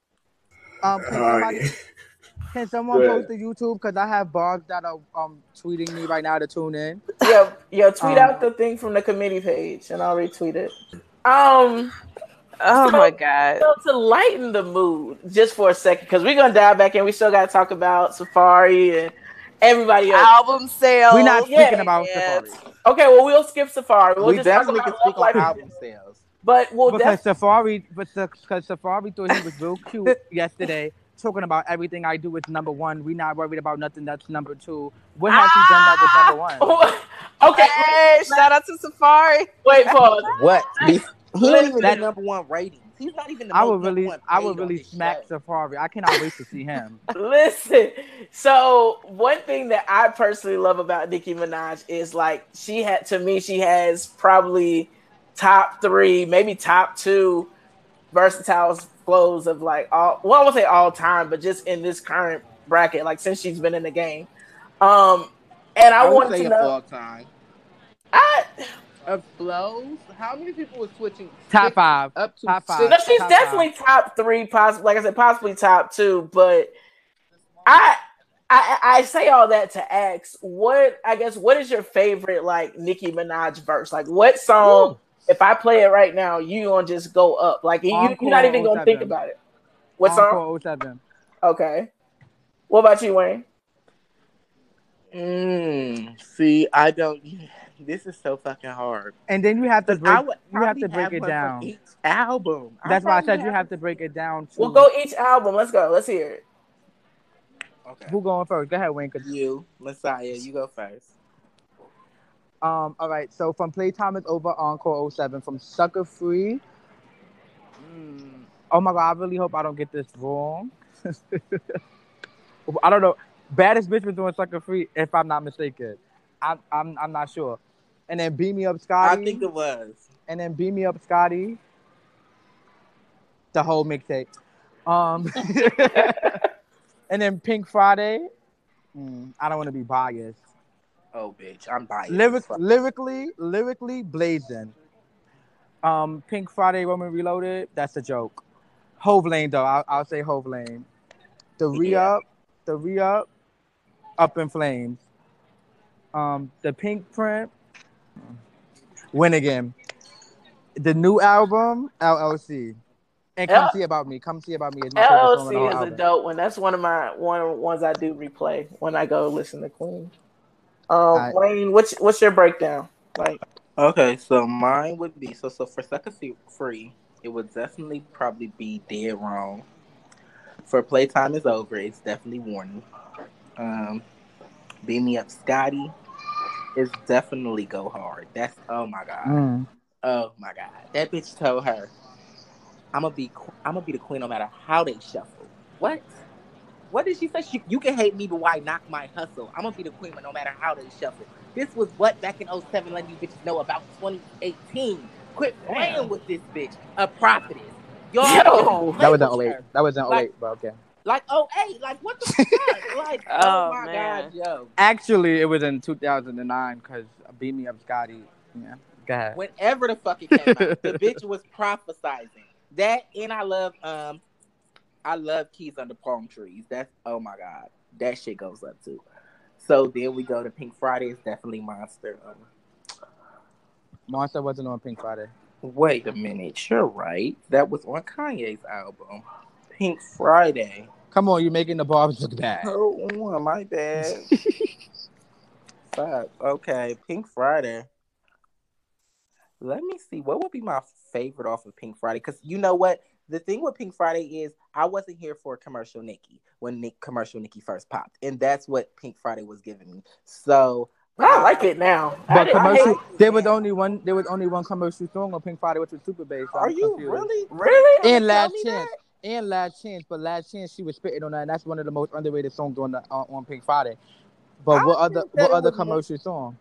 S6: Um, can somebody can (laughs) someone
S5: Go
S6: post to YouTube because I have barbs that are um tweeting me right now to tune in.
S3: Yeah, yeah. Tweet
S6: Um,
S3: out the thing from the committee page, and I'll retweet it. Um.
S4: Oh
S3: So-
S4: my god.
S3: So to lighten the mood, just for a second, because we're gonna dive back in. We still gotta talk about Safaree and everybody else.
S4: Album sales.
S6: We're not
S3: yeah,
S6: speaking about
S4: yeah.
S6: Safaree
S3: Okay, well we'll skip Safaree. We'll
S7: we
S3: just talk
S7: definitely can
S3: about
S7: speak
S3: Love
S7: on album sales.
S3: But we'll
S6: because
S3: definitely
S6: Safaree, but because Safaree thought he was real (laughs) cute yesterday, talking about everything I do is number one. We not worried about nothing that's number two. When has he done that with number one? Ah! (laughs)
S3: okay.
S4: Hey, shout out to Safaree.
S3: Wait, pause. (laughs)
S7: What? He don't even
S6: That-
S7: do number one rating. He's not even the
S6: I would really,
S7: one
S6: I would really smack
S7: show.
S6: Safaree. I cannot wait to see him.
S3: Listen, so one thing that I personally love about Nicki Minaj is like she had to me, she has probably top three, maybe top two versatile flows of like all well, I won't say all time, but just in this current bracket, like since she's been in the game. Um and I,
S7: I would
S3: wanted
S7: say
S3: to know
S7: all time
S3: I
S7: of flows. How many people were switching
S6: Top
S7: switch
S6: five.
S7: up to
S6: Top five.
S3: no, she's
S6: top
S3: definitely top three, possibly like I said, possibly top two, but I I, I say all that to ask what I guess what is your favorite like Nicki Minaj verse? Like what song? If I play it right now, you gonna just go up? Like you, you're not even gonna think
S6: 07.
S3: about it. What song?
S6: Encore 07.
S3: Okay. What about you, Wayne?
S7: Mm, see, I don't. (laughs) This is so fucking hard.
S6: And then you have to break. You have to break it down.
S7: Each album. I
S6: That's why I
S7: probably
S6: said you have to break it down. To
S3: We'll go each album. Let's go. Let's hear it.
S7: Okay.
S6: Who going first? Go ahead, Wayne. 'cause-
S7: You, Messiah, you go first.
S6: Um, all right. So from Playtime is over, Encore 07. From Sucka Free, mm, Oh my god, I really hope I don't get this wrong. (laughs) I don't know. Baddest bitch was doing sucka free, if I'm not mistaken. I, I'm I'm not sure. And then beat me up, Scotty.
S7: I think it was.
S6: and then beat me up, Scotty. The whole mixtape. Um, (laughs) (laughs) and then Pink Friday. Mm, I don't want to be biased.
S7: Oh, bitch, I'm biased.
S6: Lyric, lyrically, lyrically blazing. Um, Pink Friday, Roman Reloaded. That's a joke. HOV Lane though. I'll, I'll say HOV Lane. The re
S7: Yeah.
S6: up, the re up, up in flames. Um, the Pinkprint. Win again. The new album, LLC. And come
S3: L-
S6: see about me. Come see about me. Is my favorite song on the whole
S3: LLC is a
S6: album.
S3: dope one. That's one of my one of the ones I do replay when I go listen to Queen. Um,
S6: I-
S3: Wayne, what's what's your breakdown? Like,
S7: Okay, so mine would be so so for sucker Free- free, it would definitely probably be dead wrong. For playtime is over, it's definitely warning. Um, beat me up, Scotty. It's definitely go hard. That's oh my god,
S6: Mm.
S7: oh my god. That bitch told her, "I'm gonna be, I'm gonna be the queen no matter how they shuffle." What? What did she say? She, you can hate me, but why knock my hustle? I'm gonna be the queen, but no matter how they shuffle. This was what back in 07 letting you bitches know about 2018. Quit playing
S3: Damn.
S7: with this bitch, a prophetess. Y'all
S3: Yo.
S6: That was
S7: play
S6: in
S7: with
S6: 08. That was in
S7: Like-
S6: 08, but okay.
S7: Like 08, like what the (laughs) fuck? Like, oh,
S4: Oh,
S7: my
S4: man.
S7: god, yo.
S6: Actually, it was in 2009 because Beat Me Up Scotty. Yeah. Go ahead.
S7: Whenever the fuck it came out, the (laughs) bitch was prophesizing. That and I love um I love keys under palm trees. That's oh my god. That shit goes up too. So then we go to Pink Friday, it's definitely monster. Um,
S6: Monster wasn't on Pink Friday.
S7: wait a minute, you're right. That was on Kanye's album. Pink Friday.
S6: Come on, you're making the barbs look bad.
S7: Oh, (laughs) oh, my bad. Fuck. Okay, Pink Friday. Let me see. What would be my favorite off of Pink Friday? Because you know what? The thing with Pink Friday is I wasn't here for commercial Nicki when Nick commercial Nicki first popped, and that's what Pink Friday was giving me. So
S3: I like it now.
S6: But
S3: didn't- I
S6: commercial,
S3: hate-
S6: there was only one. There was only one commercial song on Pink Friday, which was Super Bass. so
S7: Are
S6: I'm
S7: you
S6: confused.
S7: really?
S3: really?
S6: And Last
S7: me
S6: Chance, and Last Chance, but Last Chance, she was spitting on that. And that's one of the most underrated songs on the on, on Pink Friday. But
S7: I
S6: what other what other
S7: was more-
S6: commercial song?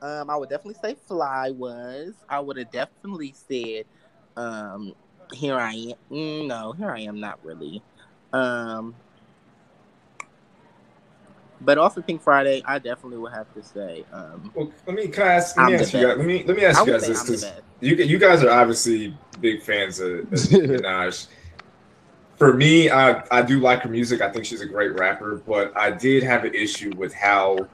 S7: Um, I would definitely say Fly was. I would have definitely said, um, Here I Am. Mm, no, Here I Am, not really. Um, but off of Pink Friday, I definitely would have to say, um,
S5: Well, let me can I ask, let me ask you guys. Let me let me ask you guys this because you you guys are obviously big fans of, of (laughs) Minaj. For me, I I do like her music. I think she's a great rapper, but I did have an issue with how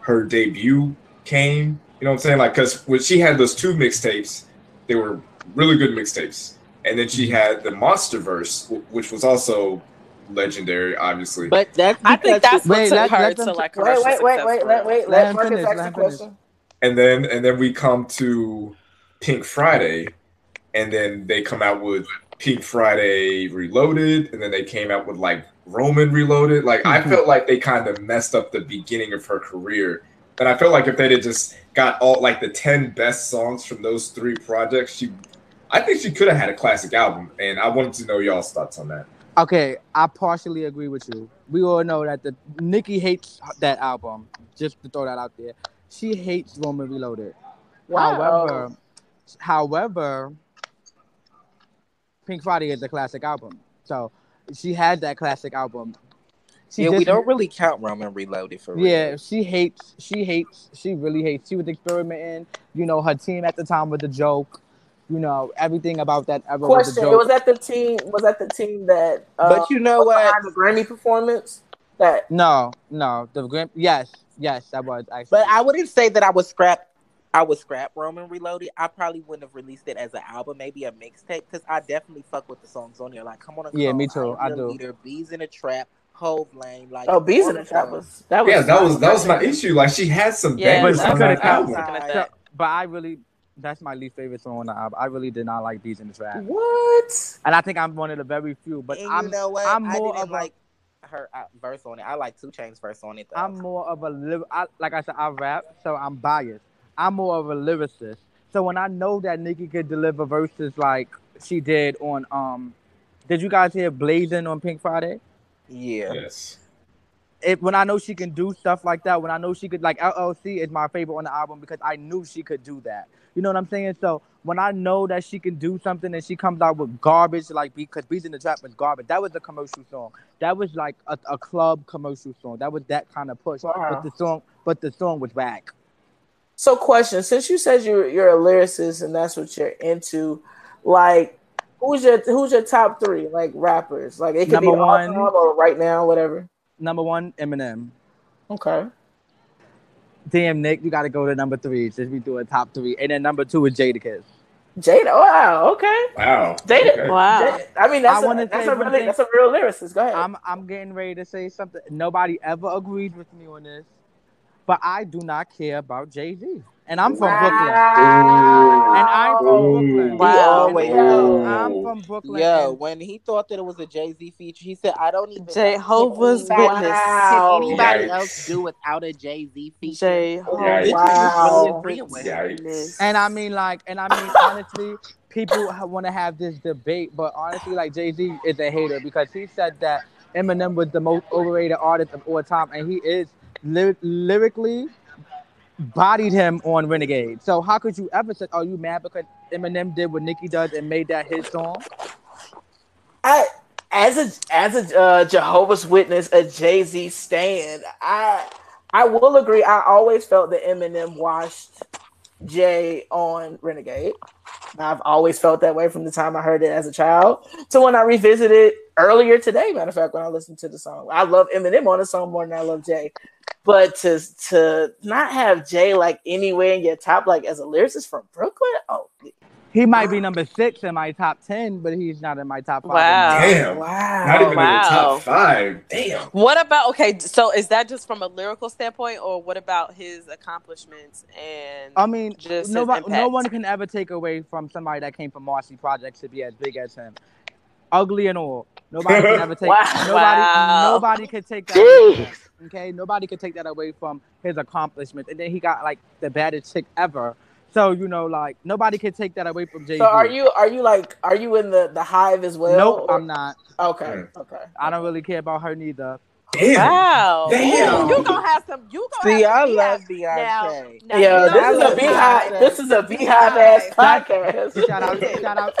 S5: her debut came. You know what I'm saying? Like, because when she had those two mixtapes, they were really good mixtapes, and then she had the MonsterVerse, wh- which was also legendary, obviously.
S7: But that's
S4: I think that's what
S6: Wait,
S4: took her to like
S3: Wait,
S4: commercial
S3: wait, wait, wait,
S4: for
S3: let,
S4: real.
S3: wait,
S6: Let
S3: let Marcus
S6: finish,
S3: ask
S6: let
S3: the question.
S5: and then and then we come to Pink Friday, and then they come out with Pink Friday Reloaded, and then they came out with like Roman Reloaded. Like I
S6: Mhm.
S5: felt like they kind of messed up the beginning of her career, and I felt like if they had just got all like the ten best songs from those three projects, she, I think she could have had a classic album. And I wanted to know y'all's thoughts on that.
S6: Okay, I partially agree with you. We all know that the Nicki hates that album. Just to throw that out there, she hates Roman Reloaded.
S3: Wow.
S6: However, however, Pink Friday is a classic album. So she had that classic album. She
S7: yeah, we don't really count Roman Reloaded for real.
S6: Yeah, she hates. She hates. She really hates. She was experimenting. You know, her team at the time was a joke. You know, everything about that ever was a
S3: Question:
S6: joke.
S3: Was that the team? Was that the team that? Uh,
S7: But you know
S3: was
S7: what?
S3: behind the Grammy performance? That
S6: no, no. The Gram- yes, yes, that was actually.
S7: But I wouldn't say that I was scrap. I would scrap Roman Reloaded. I probably wouldn't have released it as an album, maybe a mixtape, because I definitely fuck with the songs on here. Like, come on,
S6: Yeah,
S7: Come,
S6: me too.
S7: I,
S6: I do.
S7: Leader, Beez in a Trap, HOV Lane, like
S3: oh, bees in the
S7: the
S3: trap was that was
S5: yeah, that was that was my issue. Like she had some
S4: Yeah,
S5: bangers on
S6: she
S5: that album.
S4: looking at
S6: So-
S4: that.
S6: but I really, that's my least favorite song on the album. I really did not like these in the track.
S3: What?
S6: and I think I'm one of the very few. But
S7: and
S6: I'm,
S7: you know what?
S6: I'm
S7: I
S6: more
S7: didn't
S6: of a-
S7: like her uh, verse on it. I like Two Chainz verse on it though.
S6: I'm more of a lyr- I, like I said, I rap, so I'm biased. I'm more of a lyricist. So when I know that Nicki could deliver verses like she did on um. Did you guys hear "Blazing" on Pink Friday?
S7: Yeah.
S5: Yes.
S6: It, when I know she can do stuff like that, when I know she could like LLC is my favorite on the album because I knew she could do that. You know what I'm saying? So when I know that she can do something and she comes out with garbage, like because Beez in the Trap was garbage. That was a commercial song. That was like a, a club commercial song. That was that kind of push.
S3: Wow.
S6: But the song, but the song was whack.
S3: So, question: Since you said you're you're a lyricist and that's what you're into, like, who's your who's your top three like rappers? Like, it could
S6: Number
S3: be
S6: one.
S3: time or right now, whatever.
S6: Number one, Eminem.
S3: Okay.
S6: Damn, Nick, you got to go to number three since we do a top three, and then number two is Jadakiss.
S3: Jada. Wow. Okay.
S5: Wow.
S3: Jada.
S5: Okay.
S4: Wow.
S3: Jada- I mean, that's
S6: I
S3: a, that's a
S6: one
S3: really that's a real lyricist. Go ahead.
S6: I'm I'm getting ready to say something. Nobody ever agrees with me on this, but I do not care about Jay Z, and I'm from Brooklyn. And I'm from Brooklyn.
S4: Wow.
S7: always
S3: Yo.
S6: I'm from Brooklyn.
S7: Yo, when he thought that it was a Jay Z feature, he said, "I don't even."
S4: Jehovah's
S7: can anybody-
S4: Witness.
S3: Wow.
S7: Can anybody
S5: Yikes.
S7: else do without a Jay Z feature?
S4: J.
S3: Oh, wow.
S7: Really agreeing with him.
S5: Yikes.
S6: And I mean, like, and I mean, honestly, people want to have this debate, but honestly, like, Jay Z is a hater because he said that Eminem was the most overrated artist of all time, and he is ly- lyrically bodied him on Renegade. So how could you ever say, "Are you mad because Eminem did what Nicki does and made that his song"?
S3: I as a as a uh, Jehovah's Witness, a Jay Z stand, I I will agree. I always felt that Eminem washed Jay on Renegade. I've always felt that way from the time I heard it as a child to when I revisited earlier today. Matter of fact, when I listened to the song, I love Eminem on the song more than I love Jay. But to to not have Jay like anywhere in your top, like as a lyricist from Brooklyn, oh
S6: He might be number six in my top ten, but he's not in my top five.
S4: Wow.
S5: Damn.
S3: wow,
S5: Not even in the top five. Damn.
S4: What about okay? So is that just from a lyrical standpoint, or what about his accomplishments and
S6: I mean,
S4: Just his
S6: nobody, no one can ever take away from somebody that came from Marcy Projects to be as big as him. Ugly and all. Nobody can ever (laughs) take.
S3: Wow.
S6: Nobody,
S4: Wow.
S6: nobody can take that. Away, okay, nobody can take that away from his accomplishments. And then he got like the baddest chick ever. So you know, like nobody can take that away from Jay
S3: So are you are you like are you in the the hive as well?
S6: Nope,
S3: or-
S6: I'm not.
S3: Okay,
S5: Mm.
S3: okay.
S6: I don't really care about her neither.
S5: Damn.
S4: wow?
S5: Damn.
S4: You gonna have some? You gonna
S7: See,
S4: have
S7: I
S4: some
S7: love Beyonce.
S4: Now,
S3: Yeah,
S4: you
S3: this
S4: know
S3: is a beehive. This is a beehive ass podcast.
S6: Shout out, shout out,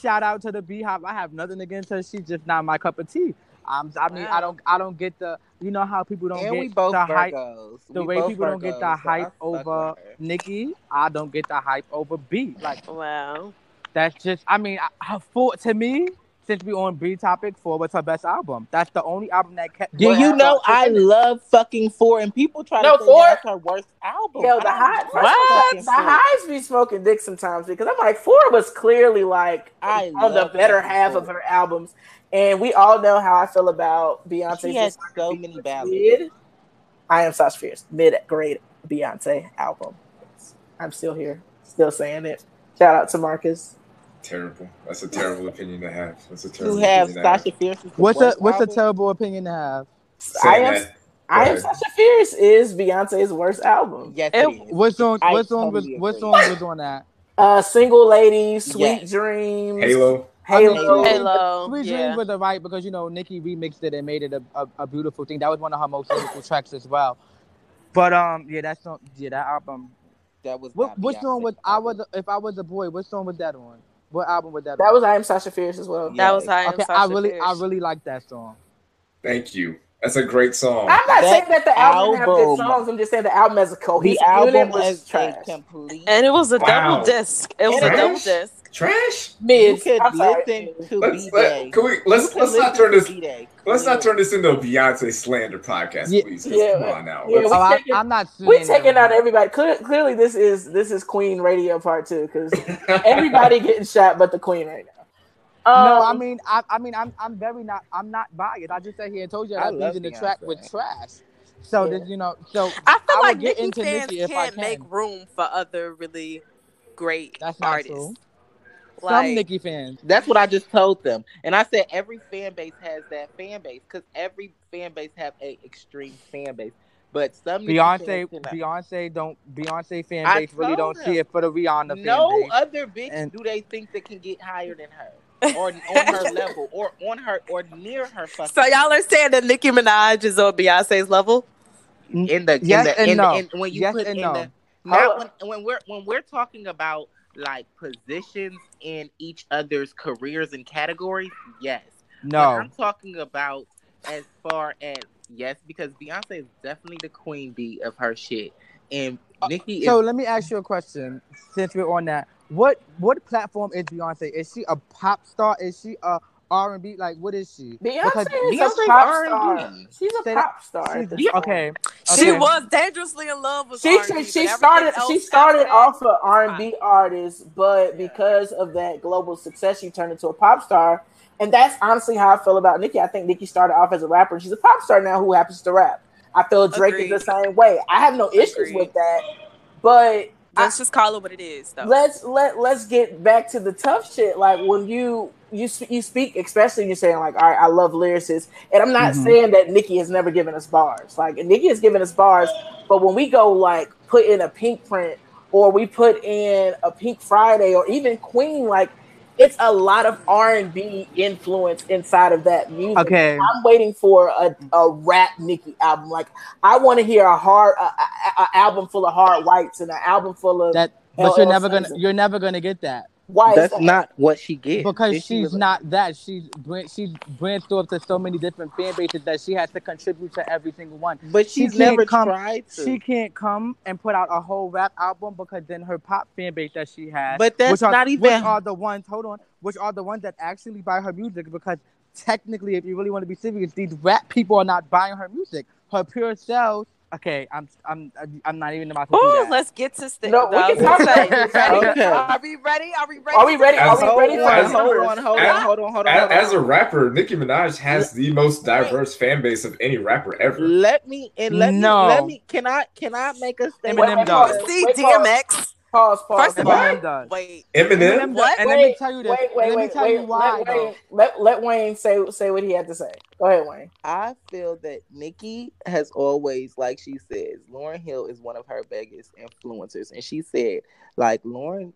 S6: shout out to the Beehive. I have nothing against her. She's just not my cup of tea. Um, I mean, I don't, I don't get the, you know how people don't
S7: And
S6: get
S7: we both
S6: the hype, the
S7: We
S6: way
S7: both
S6: people don't get the
S7: Virgos, so
S6: hype over
S7: with her.
S6: Nicki. I don't get the hype over B. Like
S4: Wow.
S6: that's just, I mean, I, I, for to me, since we on B topic, four was her best album. That's the only album that kept.
S7: Do you
S6: kept
S7: know I
S6: in it.
S7: love fucking four and people try
S3: No,
S7: to say
S3: Four-
S7: that's her worst album.
S3: Yo, the
S7: don't
S4: What?
S3: The
S7: Four.
S3: hives be smoking dick sometimes because I'm like four was clearly like
S7: I
S3: on the better half
S7: Four.
S3: of her albums, and we all know how I feel about Beyonce's.
S7: She has so many ballads.
S3: Mid, I am Sasha Fierce. Mid grade Beyonce album. I'm still here, still saying it. Shout out to Marcus.
S5: Terrible. That's a terrible opinion to have. That's a terrible
S7: To have
S5: opinion to have.
S7: Sasha Fierce.
S6: What's a
S7: worst
S6: what's a terrible opinion to have?
S5: Saying
S3: I am.
S5: that-
S3: I am. Sasha Fierce is Beyonce's worst album.
S7: Yes,
S4: It-
S7: it is.
S6: What song?
S7: I
S6: What song was?
S7: totally
S6: What
S7: agree.
S6: song was on that?
S3: Uh, single lady, sweet
S7: Yes.
S3: dreams,
S5: Halo.
S3: Halo.
S4: Halo.
S6: Sweet
S4: yeah.
S6: Dreams was a right because you know Nicki remixed it and made it a, a, a beautiful thing. That was one of her most beautiful tracks as well. But um, yeah, that song, yeah, that album.
S7: That was
S6: What
S7: not
S6: what song was I was if I was a boy? What song was that on? What album was that?
S3: That
S6: on?
S3: was I am Sasha Fierce as well.
S4: That was I am
S6: okay.
S4: Sasha
S6: I really I really like that song.
S5: Thank you. That's a great song.
S3: I'm not
S7: That
S3: saying that the album, have good
S7: album-
S3: songs. I'm just saying the album as a cohesive
S7: The album
S3: unit was
S7: was
S3: trash.
S7: complete.
S4: And it was a
S5: Wow.
S4: double disc. It was a double disc.
S5: Trash.
S7: You
S3: Mid.
S7: could
S3: I'm sorry.
S7: listen to
S5: Let's
S7: B
S5: let, can we let's let's not turn this let's not turn this into a Beyonce slander podcast,
S6: Yeah.
S3: Yeah.
S5: Come on now.
S3: Yeah,
S5: Let's-
S6: Oh, I,
S3: taking-
S6: I'm not. We're
S3: taking out everybody. Cle- Clearly, this is this is Queen Radio Part Two because everybody getting (laughs) shot but the Queen right now.
S6: No, I
S3: Um,
S6: mean, I, I mean, I'm, I'm very not, I'm not biased. I just sat here and told you
S7: I
S6: that
S7: love
S6: using the track with trash. So
S3: Yeah.
S6: this, you know, so
S4: I feel
S6: I
S4: like
S6: get
S4: Nicki fans
S6: Nicki
S4: can't
S6: can.
S4: make room for other really great
S6: That's not
S4: artists.
S6: true.
S4: Like,
S6: Some Nicki fans.
S7: That's what I just told them, and I said every fan base has that fan base because every fan base have a extreme fan base. But some
S6: Beyonce, Beyonce don't Beyonce fan base really don't
S7: told
S6: see it for the Rihanna
S7: no other bitch
S6: And-
S7: do they think that can get higher than her (laughs) or on her level or on her or near her fucking
S4: So y'all are saying that Nicki Minaj is on Beyonce's level?
S7: in the
S6: Yes
S7: in the,
S6: and
S7: in
S6: no.
S7: in, when you
S6: Yes
S7: put
S6: and
S7: in
S6: no.
S7: the not when, when we're when we're talking about like positions in each other's careers and categories yes But
S6: No,
S7: I'm talking about as far as yes, because Beyonce is definitely the queen bee of her shit, and uh, Nicki
S6: So
S7: is.
S6: let me ask you a question. Since we're on that, what what platform is Beyonce? Is she a pop star? Is she a R and B? Like what is she?
S3: Beyonce
S6: Because
S3: is
S7: Beyonce's
S3: a pop
S7: R&B.
S3: star. She's a
S6: Say
S3: pop star.
S6: she's-
S3: at this
S6: okay.
S4: She was dangerously in love with
S3: She
S4: R&B, but
S3: she started she started
S4: that
S3: off an R and B artist, but because of that global success, she turned into a pop star. And that's honestly how I feel about Nicki. I think Nicki started off as a rapper. She's a pop star now who happens to rap. I feel Drake
S4: Agreed.
S3: is the same way. I have no issues
S4: Agreed.
S3: with that, but
S4: Let's just call it what it is, though.
S3: let's let let's get back to the tough shit. Like when you you you speak, especially you're saying like, all right, I love lyricists, and I'm not
S6: Mhm.
S3: saying that Nicki has never given us bars. Like Nicki has given us bars, but when we go like put in a Pinkprint or we put in a Pink Friday or even Queen, like it's a lot of R and B influence inside of that music.
S6: Okay.
S3: I'm waiting for a, a rap Nicki album. Like I want to hear a hard a, a, a album full of hard whites and an album full of
S6: That, but you're never gonna you're never gonna get that
S3: Why is
S7: That's
S3: that?
S7: not what she gets
S6: because
S7: If she
S6: she's
S7: was-
S6: not that. She's bran- she's branched off to so many different fan bases that she has to contribute to every single one.
S7: But she's
S6: can't
S7: never
S6: come-
S7: tried to.
S6: She can't come and put out a whole rap album because then her pop fan base that she has.
S7: But that's
S6: which are,
S7: not
S6: Which
S7: even-
S6: are the ones? Hold on. Which are the ones that actually buy her music? Because technically, if you really want to be serious, these rap people are not buying her music. Her pure sales. Okay, I'm I'm I'm not even about to do
S4: Ooh,
S6: that.
S4: let's get to st-
S3: No, we can talk about this.
S7: Okay.
S4: Are we ready? Are we ready?
S3: Are we ready? Are
S5: As-
S3: we ready for
S7: on, hold on, hold
S5: As-
S7: on, hold on, hold on.
S5: As,
S7: hold
S5: as a rapper, Nicki Minaj has the most diverse fan base of any rapper ever.
S7: Let me and let
S6: No.
S7: me let me. Can I can I make a statement?
S6: Eminem
S3: Wait,
S6: does.
S4: See,
S3: Wait, pause.
S4: DMX.
S3: Pause, pause.
S4: First of all, wait.
S5: Eminem,
S6: Eminem
S4: What?
S6: does. And let me tell you this.
S3: Wait, wait,
S6: let me
S3: wait,
S6: tell
S3: wait.
S6: you why.
S3: Let. Wayne, let, let Wayne say say what he had to say. Go ahead, Wayne.
S7: I feel that Nicki has always, like she says, Lauryn Hill is one of her biggest influencers, and she said, like Lauryn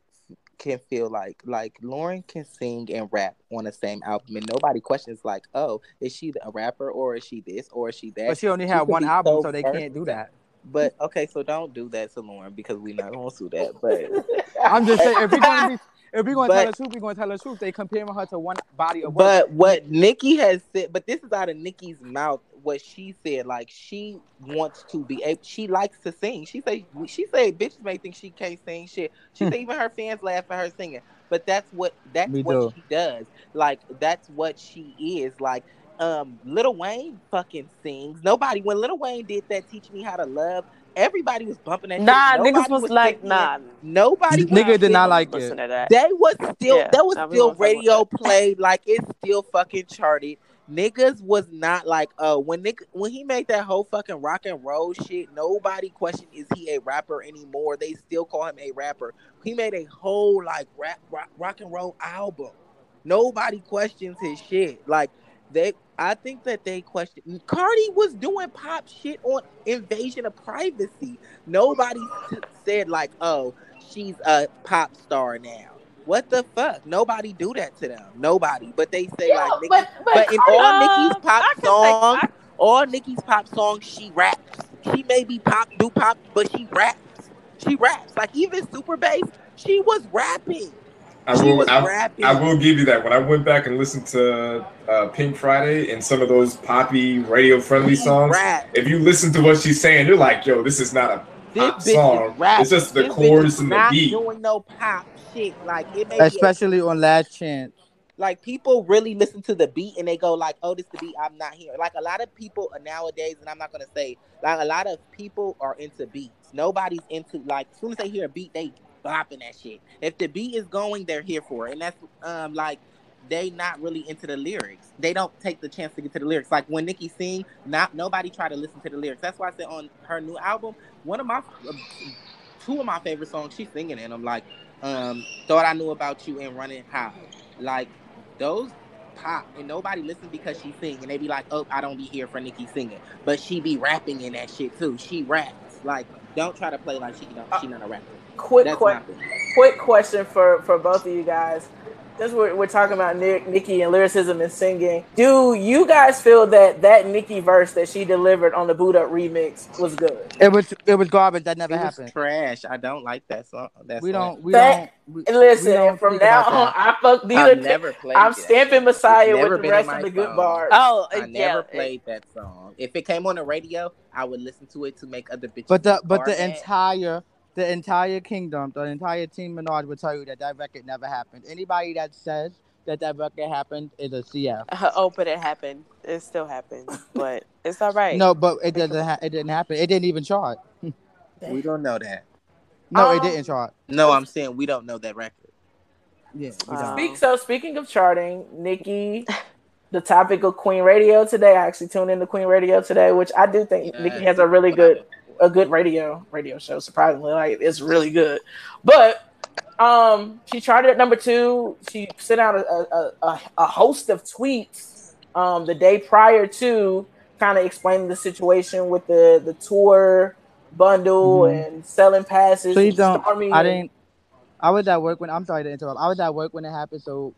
S7: can feel like like Lauryn can sing and rap on the same album, and nobody questions like, oh, is she a rapper or is she this or is she that?
S6: But she only
S7: She
S6: had
S7: can
S6: one album,
S7: so
S6: so they can't do that.
S7: But okay, so don't do that to Lauryn because we're not gonna sue that. But (laughs)
S6: I'm just saying, if we're gonna be, if we're gonna tell
S7: But-
S6: the truth, we're gonna tell the truth. They comparing her to one body of work.
S7: But what Nicki has said, but this is out of Nicki's mouth. What she said, like she wants to be able, she likes to sing. She say, she say, bitches may think she can't sing shit. She hmm. say even her fans laugh at her singing. But that's what that's
S6: Me
S7: what
S6: too.
S7: she does. Like that's what she is. Like um, Lil Wayne fucking sings. Nobody when Lil Wayne did that, teach me how to love. Everybody was bumping that.
S4: Nah,
S7: shit.
S4: niggas
S7: Nobody
S4: was like,
S7: singing.
S4: nah.
S7: Nobody.
S6: Nigga did not like
S4: Listen
S6: it.
S4: to that.
S7: They was still
S4: Yeah,
S7: that was
S4: nah, we
S7: still
S4: won't talk about
S7: radio played like it's still fucking charted. Niggas was not like uh when Nick when he made that whole fucking rock and roll shit, nobody questioned is he a rapper anymore. They still call him a rapper. He made a whole like rap rock, rock and roll album. Nobody questions his shit. Like they I think that they questioned. Cardi was doing pop shit on invasion of privacy. Nobody said like, "Oh, she's a pop star now." What the fuck? Nobody do that to them. Nobody. But they say
S3: Yeah,
S7: like, Nicki,
S3: but but,
S7: but in all
S4: Um,
S7: Nicki's pop
S4: I can say-
S7: songs,
S4: I-
S7: all Nicki's pop songs, she raps. She may be pop, do pop, but she raps. She raps. Like even Super Bass, she was rapping.
S5: I will. I. I will give you that. When I went back and listened to uh, Pink Friday and some of those poppy radio friendly songs,
S7: rap.
S5: if you listen to what she's saying, you're like, "Yo, this is not a pop
S7: bitch
S5: song.
S7: rap.
S5: It's just the
S7: This
S5: chorus
S7: is
S5: and the
S7: not
S5: beat."
S7: doing no pop shit. Like it may be a
S6: especially on Last Chance.
S7: like people really listen to the beat and they go like, "Oh, this is the beat I'm not here." Like a lot of people nowadays, and I'm not gonna say like a lot of people are into beats. Nobody's into like as soon as they hear a beat, they bopping that shit. If the beat is going, they're here for it, and that's um like they not really into the lyrics. They don't take the chance to get to the lyrics. Like when Nicki sing, not nobody try to listen to the lyrics. That's why I said on her new album, one of my uh, two of my favorite songs she's singing in them like um thought I knew about you and running high. Like those pop, and nobody listen because she sing, and they be like, "Oh, I don't be here for Nicki singing," but she be rapping in that shit too. She raps. Like, don't try to play like she don't. She not a rapper.
S3: Quick,
S7: That's
S3: quick, quick question for for both of you guys. Since we're, we're talking about Nick, Nicki and lyricism and singing, do you guys feel that that Nicki verse that she delivered on the Boo'd Up remix was good?
S6: It was it was garbage. That never
S7: It was
S6: happened.
S7: trash. I don't like that song. That
S6: We
S7: song.
S6: don't. We
S3: That-
S6: don't. We,
S3: And listen,
S6: we don't
S3: from now on,
S6: that.
S3: I fuck these.
S7: I've never played.
S3: I'm
S7: that.
S3: stamping Messiah with the rest of the good bars.
S4: Oh,
S7: I
S4: yeah.
S7: never played that song. If it came on the radio, I would listen to it to make other bitches.
S6: But the but the entire the entire kingdom, the entire team Menard will tell you that that record never happened. Anybody that says that that record happened is a CF. (laughs)
S4: Oh, but it happened. It still happened, but it's all right.
S6: No, but it doesn't. Ha- it didn't happen. It didn't even chart.
S7: we don't know that.
S6: No, it
S3: Um,
S6: didn't chart.
S7: No, I'm saying we don't know that record.
S6: Yeah, we don't.
S3: Speak so speaking of charting, Nicki, the topic of Queen Radio today. I actually tuned in into Queen Radio today, which I do think
S7: Yeah,
S3: Nicki has a really good a good radio radio show. Surprisingly, like it's really good. But um, she charted at number two. She sent out a a, a, a host of tweets um the day prior to kind of explaining the situation with the the tour bundle
S6: Mhm.
S3: and selling passes.
S6: Please don't. I didn't. I was at work when. I'm sorry to interrupt. I was at work when it happened, so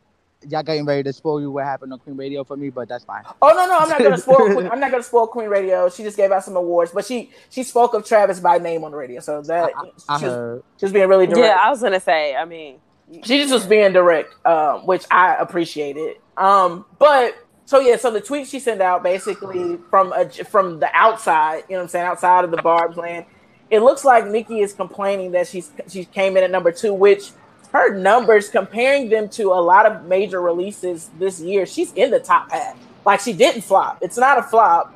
S6: y'all getting ready to spoil you what happened on Queen Radio for me, but that's fine.
S3: Oh no, no, I'm not gonna (laughs) spoil. Queen, I'm not gonna spoil Queen Radio. She just gave out some awards, but she she spoke of Travis by name on the radio, so that
S6: I
S3: she, was, she was being really direct.
S4: yeah, I was gonna say. I mean,
S3: she just was being direct, um, which I appreciated. Um, but so yeah, so the tweet she sent out basically from a, from the outside, you know what I'm saying, outside of the Barb's land, it looks like Nicki is complaining that she's she came in at number two, which her numbers comparing them to a lot of major releases this year, she's in the top half. Like she didn't flop. It's not a flop.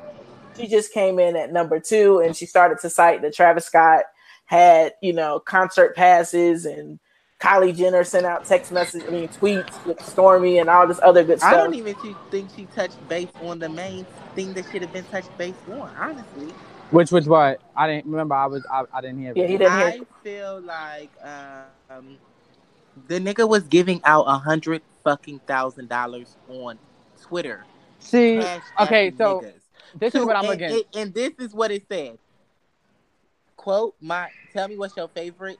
S3: She just came in at number two, and she started to cite that Travis Scott had, you know, concert passes and Kylie Jenner sent out text messages, I mean tweets with Stormi and all this other good stuff.
S7: I don't even think she touched base on the main thing that should have been touched base on. Honestly,
S6: Which was what I didn't remember. I was. I, I didn't hear.
S3: Yeah,
S6: it.
S3: he didn't hear.
S7: I
S3: hear.
S7: feel like um, the nigga was giving out a hundred fucking thousand dollars on Twitter.
S6: See, okay, so
S7: niggas.
S6: this is what I'm
S7: and,
S6: against.
S7: and- and this is what it said. Quote my tell me what's your favorite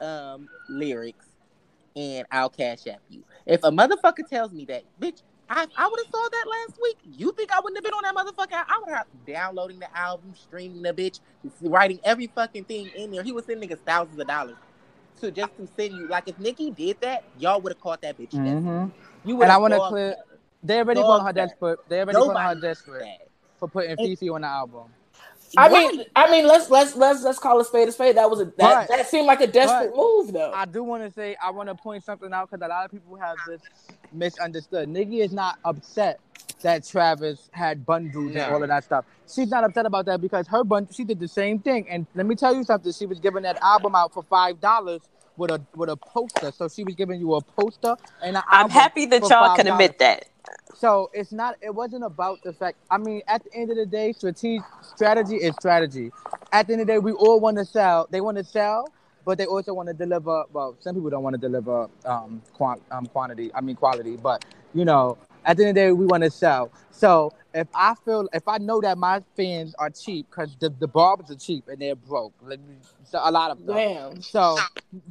S7: um lyrics and I'll cash app you. If a motherfucker tells me that, bitch, I, I would have saw that last week. You think I wouldn't have been on that motherfucker? I would have downloading the album, streaming the bitch, writing every fucking thing in there. He was sending niggas thousands of dollars to just to send you. Like if Nicki did that, y'all would have caught that bitch. dead.
S6: hmm
S7: You
S6: And I
S7: want
S6: wanna clear- They already put her
S7: that.
S6: desperate. They already put her
S7: Nobody
S6: desperate for putting FEFE on the album.
S3: I
S7: Right.
S3: mean, I mean, let's let's let's let's call a spade a spade. That was a that,
S6: But-
S3: that seemed like a desperate move, though.
S6: I do want to say I want to point something out because a lot of people have this misunderstood. Nicki is not upset that Travis had bundles
S7: No.
S6: and all of that stuff. She's not upset about that because her bun she did the same thing. And let me tell you something. She was giving that album out for five dollars with a with a poster. So she was giving you a poster and an
S4: I'm
S6: album
S4: happy that y'all can
S6: $5.
S4: admit that.
S6: So it's not. It wasn't about the fact. I mean, at the end of the day, strategy strategy is strategy. At the end of the day, we all want to sell. They want to sell, but they also want to deliver. Well, some people don't want to deliver um, quant, um quantity. I mean quality. But you know, at the end of the day, we want to sell. So if I feel, if I know that my fans are cheap, because the the barbers are cheap and they're broke. Like, so a lot of them.
S3: Damn.
S6: So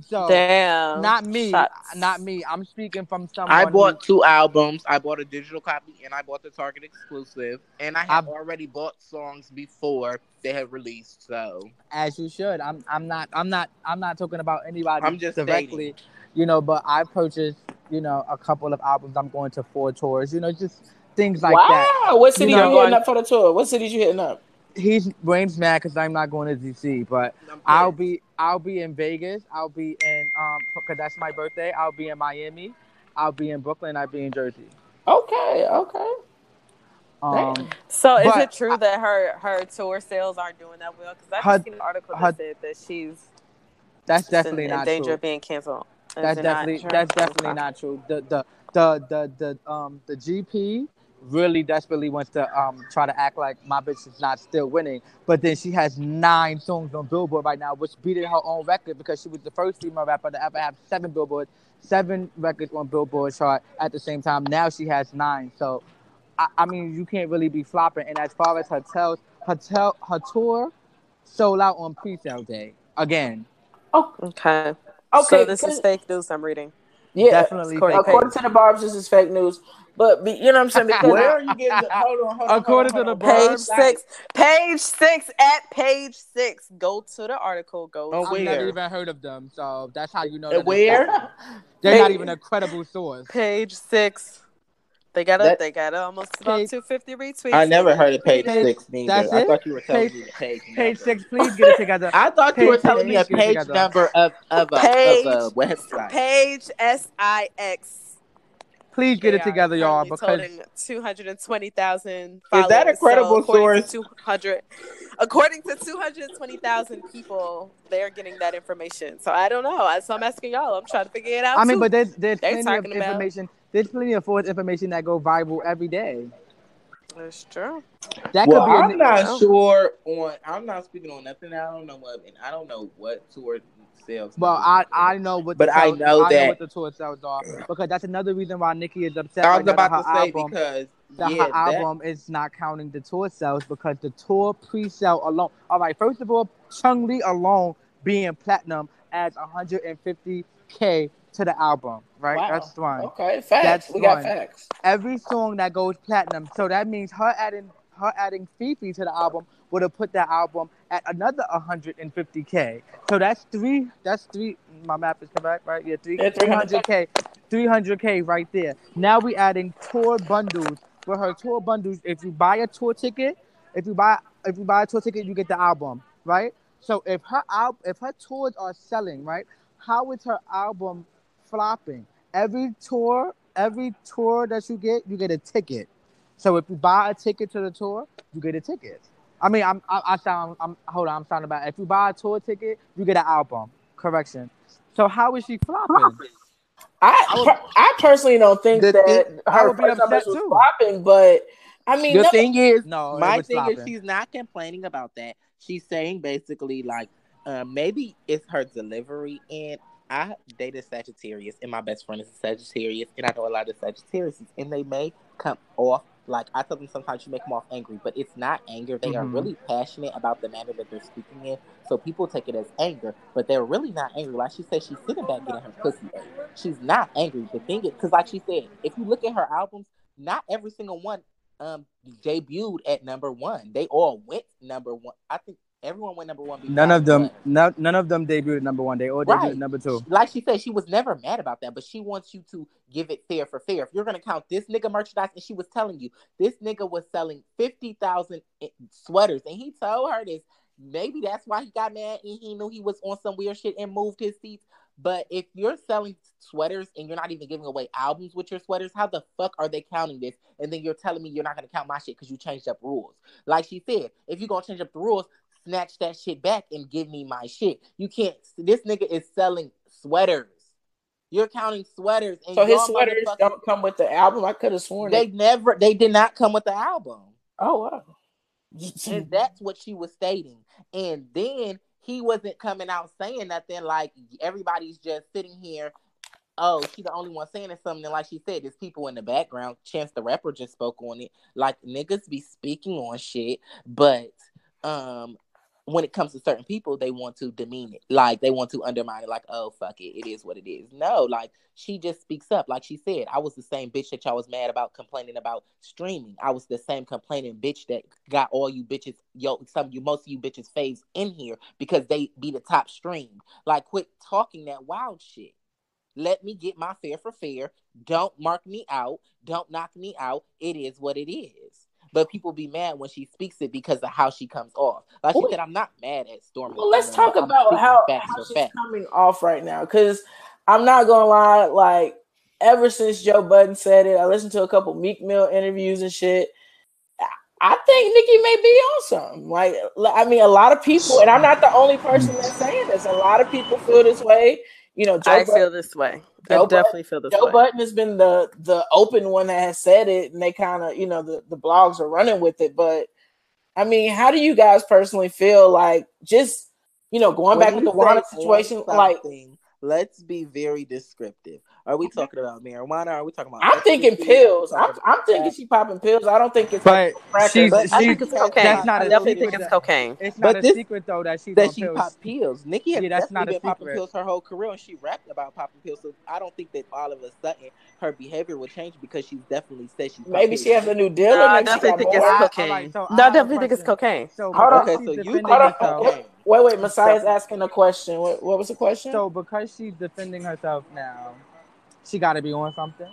S6: so
S4: Damn.
S6: not me.
S4: Shots.
S6: Not me. I'm speaking from someone.
S7: I
S6: who-
S7: bought two albums. I bought a digital copy and I bought the Target exclusive. And I had
S6: I've-
S7: already bought songs before they had released. So
S6: as you should. I'm I'm not I'm not I'm not talking about anybody
S7: I'm just
S6: directly, you know, but I purchased, you know, a couple of albums. I'm going to four tours, you know, just things like
S3: wow.
S6: that.
S3: Wow, what city
S6: You
S3: you,
S6: know,
S3: hitting
S6: like-
S3: up for the tour? What cities you hitting up?
S6: He's Wayne's mad because I'm not going to DC, but I'll be I'll be in Vegas. I'll be in um because that's my birthday. I'll be in Miami. I'll be in Brooklyn. I'll be in Jersey.
S3: Okay, okay.
S6: Um,
S4: So is it true that her her tour sales aren't doing that well? Because I
S6: Her-
S4: just seen an article
S6: her-
S4: that said that she's
S6: that's definitely
S4: in,
S6: not
S4: danger
S6: true.
S4: of being canceled. Is
S6: That's definitely that's definitely not true. The the the the the um the GP really desperately wants to um try to act like my bitch is not still winning, but then she has nine songs on Billboard right now, which beating her own record because she was the first female rapper to ever have seven Billboard, seven records on Billboard chart at the same time. Now she has nine. So, I, I mean, you can't really be flopping. And as far as her tells, her tel, her tour sold out on pre-sale day again.
S4: Oh, Okay.
S3: Okay,
S4: So this is fake news I'm reading.
S3: Yeah,
S6: Definitely
S4: according-
S6: fake
S3: according to the Barb's, this is fake news. But be, you know what I'm saying? Because
S7: Where are you getting? The, hold on, hold on.
S6: According
S7: hold on,
S6: to the
S7: hold.
S4: Page six. Page six at page six. Go to the article. Go
S7: Oh,
S6: I've never even heard of them, so that's how you know. That it's
S7: Where?
S6: fake. They're not even a credible source.
S4: page six. They got a
S7: That-
S4: they got a almost about two fifty retweets.
S7: I never heard of page
S6: Page-
S7: six neither.
S6: that's
S7: I
S6: it?
S7: thought you were telling
S6: Page-
S7: me the page.
S6: Page six, please get it together. (laughs)
S7: I thought you were telling me a
S6: please get it
S7: page number of of a,
S4: Page-
S7: of a website.
S4: Page S I X.
S6: Please get it together, y'all, because
S4: two hundred and twenty thousand.
S7: Is that a credible source?
S4: Two hundred, according to two hundred twenty thousand people, they're getting that information. So I don't know. So I'm asking y'all. I'm trying to figure it out.
S6: I mean,
S4: too.
S6: but there's there's
S4: They
S6: plenty of
S4: talking about-
S6: information. There's plenty of false information that go viral every day.
S4: that's true.
S6: That
S7: well,
S6: could be. a
S7: I'm
S6: ni-
S7: not
S4: no.
S7: sure on. I'm not speaking on nothing. I don't know what, and I don't know what tour sales.
S6: Well, I. I know what.
S7: But
S6: the
S7: I
S6: sales-
S7: know
S6: I
S7: that-
S6: know what the tour sales are because that's another reason why Nicki is upset.
S7: I was
S6: now
S7: about to say
S6: album,
S7: because
S6: that
S7: yeah,
S6: her
S7: that-
S6: album is not counting the tour sales because the tour pre-sale alone. All right, first of all, Chun-Li alone being platinum adds 150k to the album. Right,
S3: Wow.
S6: that's one.
S3: Okay, facts.
S6: That's
S3: we got
S6: one.
S3: facts.
S6: every song that goes platinum. So that means her adding her adding FEFE to the album would have put that album at another 150k. So that's three. That's three. My map is correct, right? Yeah, three.
S3: Yeah, 300.
S6: 300k. 300k right there. Now we adding tour bundles. For her tour bundles, if you buy a tour ticket, if you buy if you buy a tour ticket, you get the album, right? So if her al- if her tours are selling, right, how is her album flopping? Every tour, every tour that you get, you get a ticket. So if you buy a ticket to the tour, you get a ticket. I mean, I'm I, I sound I'm hold on, I'm sounding bad. If you buy a tour ticket, you get an album. Correction. So how is she flopping?
S3: I
S6: I would-
S3: per- I personally don't think that
S7: thing-
S6: I
S3: her
S6: would be
S3: first numbers
S6: upset
S3: was
S6: too.
S3: flopping, but I mean,
S7: the
S3: no-
S7: thing is,
S6: No,
S7: my
S6: was
S7: thing is she's not complaining about that. She's saying basically like uh, maybe it's her delivery. And I dated Sagittarius, and my best friend is a Sagittarius, and I know a lot of Sagittarius, and they may come off like I tell them sometimes you make them off angry, but it's not anger. They are
S6: Mhm.
S7: really passionate about the manner that they're speaking in, so people take it as anger, but they're really not angry. Like she said, she's sitting back getting her pussy ate. She's not angry. The thing is, because like she said, if you look at her albums, not every single one um debuted at number one. They all went number one. I think everyone went number one.
S6: None of them,
S7: one.
S6: no, none of them debuted at number one. They all debuted
S7: Right.
S6: at number two.
S7: Like she said, she was never mad about that, but she wants you to give it fair for fair. If you're gonna count this nigga merchandise, and she was telling you this nigga was selling fifty thousand eh, sweaters, and he told her this. Maybe that's why he got mad and he knew he was on some weird shit and moved his seats. But if you're selling sweaters and you're not even giving away albums with your sweaters, how the fuck are they counting this? And then you're telling me you're not gonna count my shit because you changed up rules. Like she said, if you're gonna change up the rules, snatch that shit back and give me my shit. You can't. This nigga is selling sweaters. You're counting sweaters, and
S3: so his sweaters don't come with the album. I could have sworn
S7: They
S3: they.
S7: never. They did not come with the album,
S3: Oh wow. (laughs)
S7: and that's what she was stating. And then he wasn't coming out saying nothing. Like everybody's just sitting here. Oh, she the only one saying it something. Like she said, there's people in the background. Chance the rapper just spoke on it. Like niggas be speaking on shit, but um when it comes to certain people, they want to demean it. Like they want to undermine it, like, oh fuck it, it is what it is. No, like she just speaks up. Like she said, I was the same bitch that y'all was mad about complaining about streaming. I was the same complaining bitch that got all you bitches, yo, some of you most of you bitches faves in here because they be the top stream. Like quit talking that wild shit. Let me get my fair for fair. Don't mark me out. Don't knock me out. It is what it is. But people be mad when she speaks it because of how she comes off. Like she said, I'm not mad at Stormi.
S3: Well, let's talk about how, how she's coming off right now. Because I'm not gonna lie, like ever since Joe Budden said it, I listened to a couple Meek Mill interviews and shit. I- think Nicki may be on something. Like, I mean, a lot of people, and I'm not the only person that's saying this. A lot of people feel this way. You know, Joe
S4: I
S3: Budden-
S4: feel this way. I
S3: Joe
S4: definitely feel this
S3: Joe
S4: way.
S3: Button has been the the open one that has said it, and they kind of, you know, the the blogs are running with it. But I mean, how do you guys personally feel like just you know going back
S7: When
S3: with the
S7: you say
S3: Wanda situation? Like,
S7: something, let's be very descriptive. Are we talking about marijuana? Are we talking about?
S3: I'm thinking pills. I'm I'm thinking
S7: crack?
S3: she popping pills. I don't think it's
S6: But
S3: like crack or-
S6: she's-
S4: I think it's cocaine.
S6: That's not
S4: I
S6: a
S4: definitely
S6: secret
S4: think it's
S6: that-
S4: cocaine.
S6: It's not
S7: But
S6: a
S7: this-
S6: secret though that she's
S7: that
S6: on
S7: she
S6: pills.
S7: popped pills. Nicki has
S6: Yeah, that's
S7: definitely
S6: not a
S7: been popping
S6: secret.
S7: pills her whole career, and she rapped about popping pills. So I don't think that all of a sudden her behavior will change because she's definitely said she. popped
S3: maybe she has a new dealer.
S4: No, I
S3: maybe she
S4: definitely think it's
S6: All right,
S4: cocaine.
S6: all right, so
S4: no, I definitely think it's cocaine.
S6: So
S3: Hold on.
S7: Okay, so you
S3: Hold on.
S6: Herself.
S3: Wait, wait. Messiah's asking a question. What, what was the question?
S6: so because she's defending herself now, she got to be on something.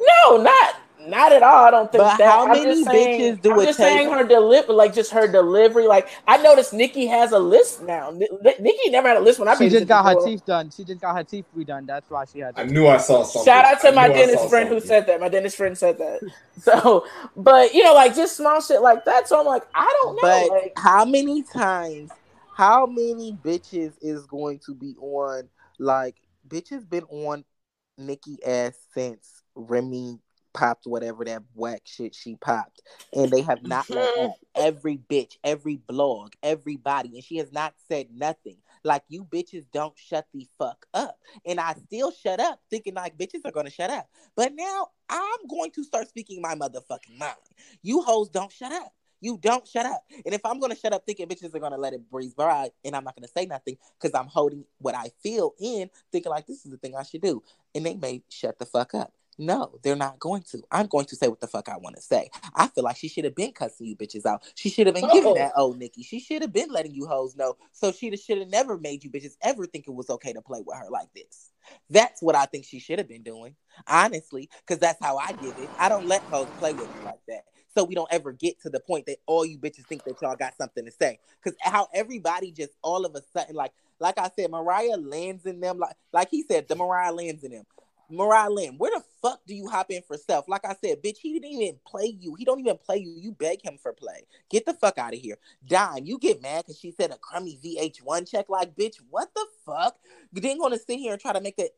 S3: No, not not at all. I don't think
S7: But
S3: that.
S7: how
S3: I'm
S7: many
S3: just saying,
S7: bitches do
S3: I'm
S7: it
S3: just
S7: take-
S3: saying her delivery, like just her delivery. Like I noticed Nicki has a list now. Ni- Ni- Nicki never had a list when I
S6: She just
S3: it
S6: got her teeth done. She just got her teeth redone. That's why she had.
S5: I
S6: To.
S5: knew I saw something.
S3: Shout out to
S5: I
S3: my dentist
S5: saw
S3: friend who said that. My dentist friend said that. (laughs) So, but you know, like just small shit like that. So I'm like, I don't know.
S7: But
S3: like,
S7: how many times? How many bitches is going to be on? Like bitches been on Nicki ass since Remy popped whatever that whack shit she popped, and they have not let mm-hmm. up. Every bitch, every blog, everybody, and she has not said nothing. Like you bitches don't shut the fuck up, and I still shut up, thinking like bitches are gonna shut up. But now I'm going to start speaking my motherfucking mind. You hoes don't shut up. You don't shut up. And if I'm gonna shut up thinking bitches are gonna let it breeze by and I'm not gonna say nothing because I'm holding what I feel in, thinking like this is the thing I should do. And they may shut the fuck up. No, they're not going to. I'm going to say what the fuck I want to say. I feel like she should have been cussing you bitches out. She should have been giving
S3: Oh.
S7: that old Nicki. She should have been letting you hoes know. So she should have never made you bitches ever think it was okay to play with her like this. That's what I think she should have been doing, honestly, because that's how I give it. I don't let hoes play with me like that. So we don't ever get to the point that all you bitches think that y'all got something to say. Because how everybody just all of a sudden, like, like I said, Mariah lands in them, like, like he said, the Mariah lands in them. Mariah Lynn, where the fuck do you hop in for self? Like I said, bitch, he didn't even play you. He don't even play you. You beg him for play. Get the fuck out of here. Dime, you get mad because she said a crummy VH1 check. Like, bitch, what the fuck? You didn't want to sit here and try to make a,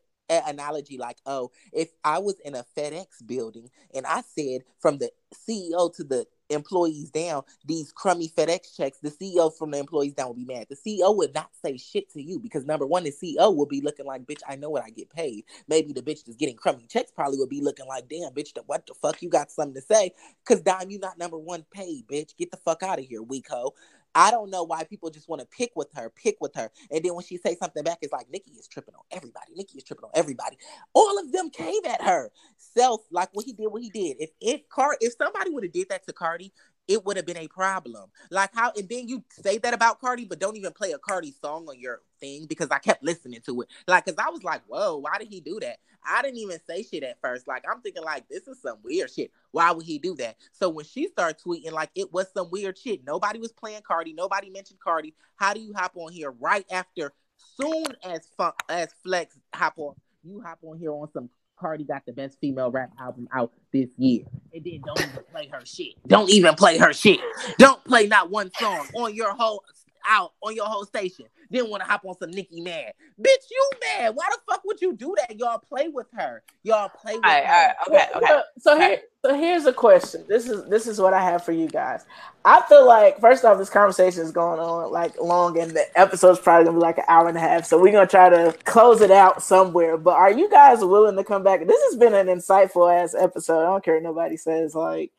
S7: analogy like, oh, if I was in a FedEx building and I said from the CEO to the employees down these crummy FedEx checks, the CEO from the employees down would be mad. The CEO would not say shit to you because number one, the CEO will be looking like, bitch, I know what I get paid. Maybe the bitch that's getting crummy checks probably would be looking like, damn, bitch, what the fuck? You got something to say? Because Dime, you not number one paid, bitch. Get the fuck out of here, weak hoe. I don't know why people just want to pick with her, pick with her. And then when she say something back, it's like Nicki is tripping on everybody. Nicki is tripping on everybody. All of them came at her. Self, like what he did, what he did. If if Car if somebody would have did that to Cardi, it would have been a problem. Like how and then you say that about Cardi, but don't even play a Cardi song on your thing because I kept listening to it. Like, cause I was like, whoa, why did he do that? I didn't even say shit at first. Like, I'm thinking like this is some weird shit. Why would he do that? So when she started tweeting like it was some weird shit, nobody was playing Cardi, nobody mentioned Cardi. How do you hop on here right after soon as fun, as Flex hop on, you hop on here on some Cardi got the best female rap album out this year. And then don't even play her shit. Don't even play her shit. Don't play not one song on your whole out on your whole station. Then want to hop on some Nicki mad. Bitch, you mad. Why the fuck would you do that? Y'all play with her. Y'all play with
S4: All right,
S7: her.
S4: all right, okay, okay.
S3: well, So here, so here's a question. This is this is what I have for you guys. I feel like first off, this conversation is going on like long, and the episode's probably gonna be like an hour and a half. So we're gonna try to close it out somewhere. But are you guys willing to come back? This has been an insightful ass episode. I don't care what nobody says. Like,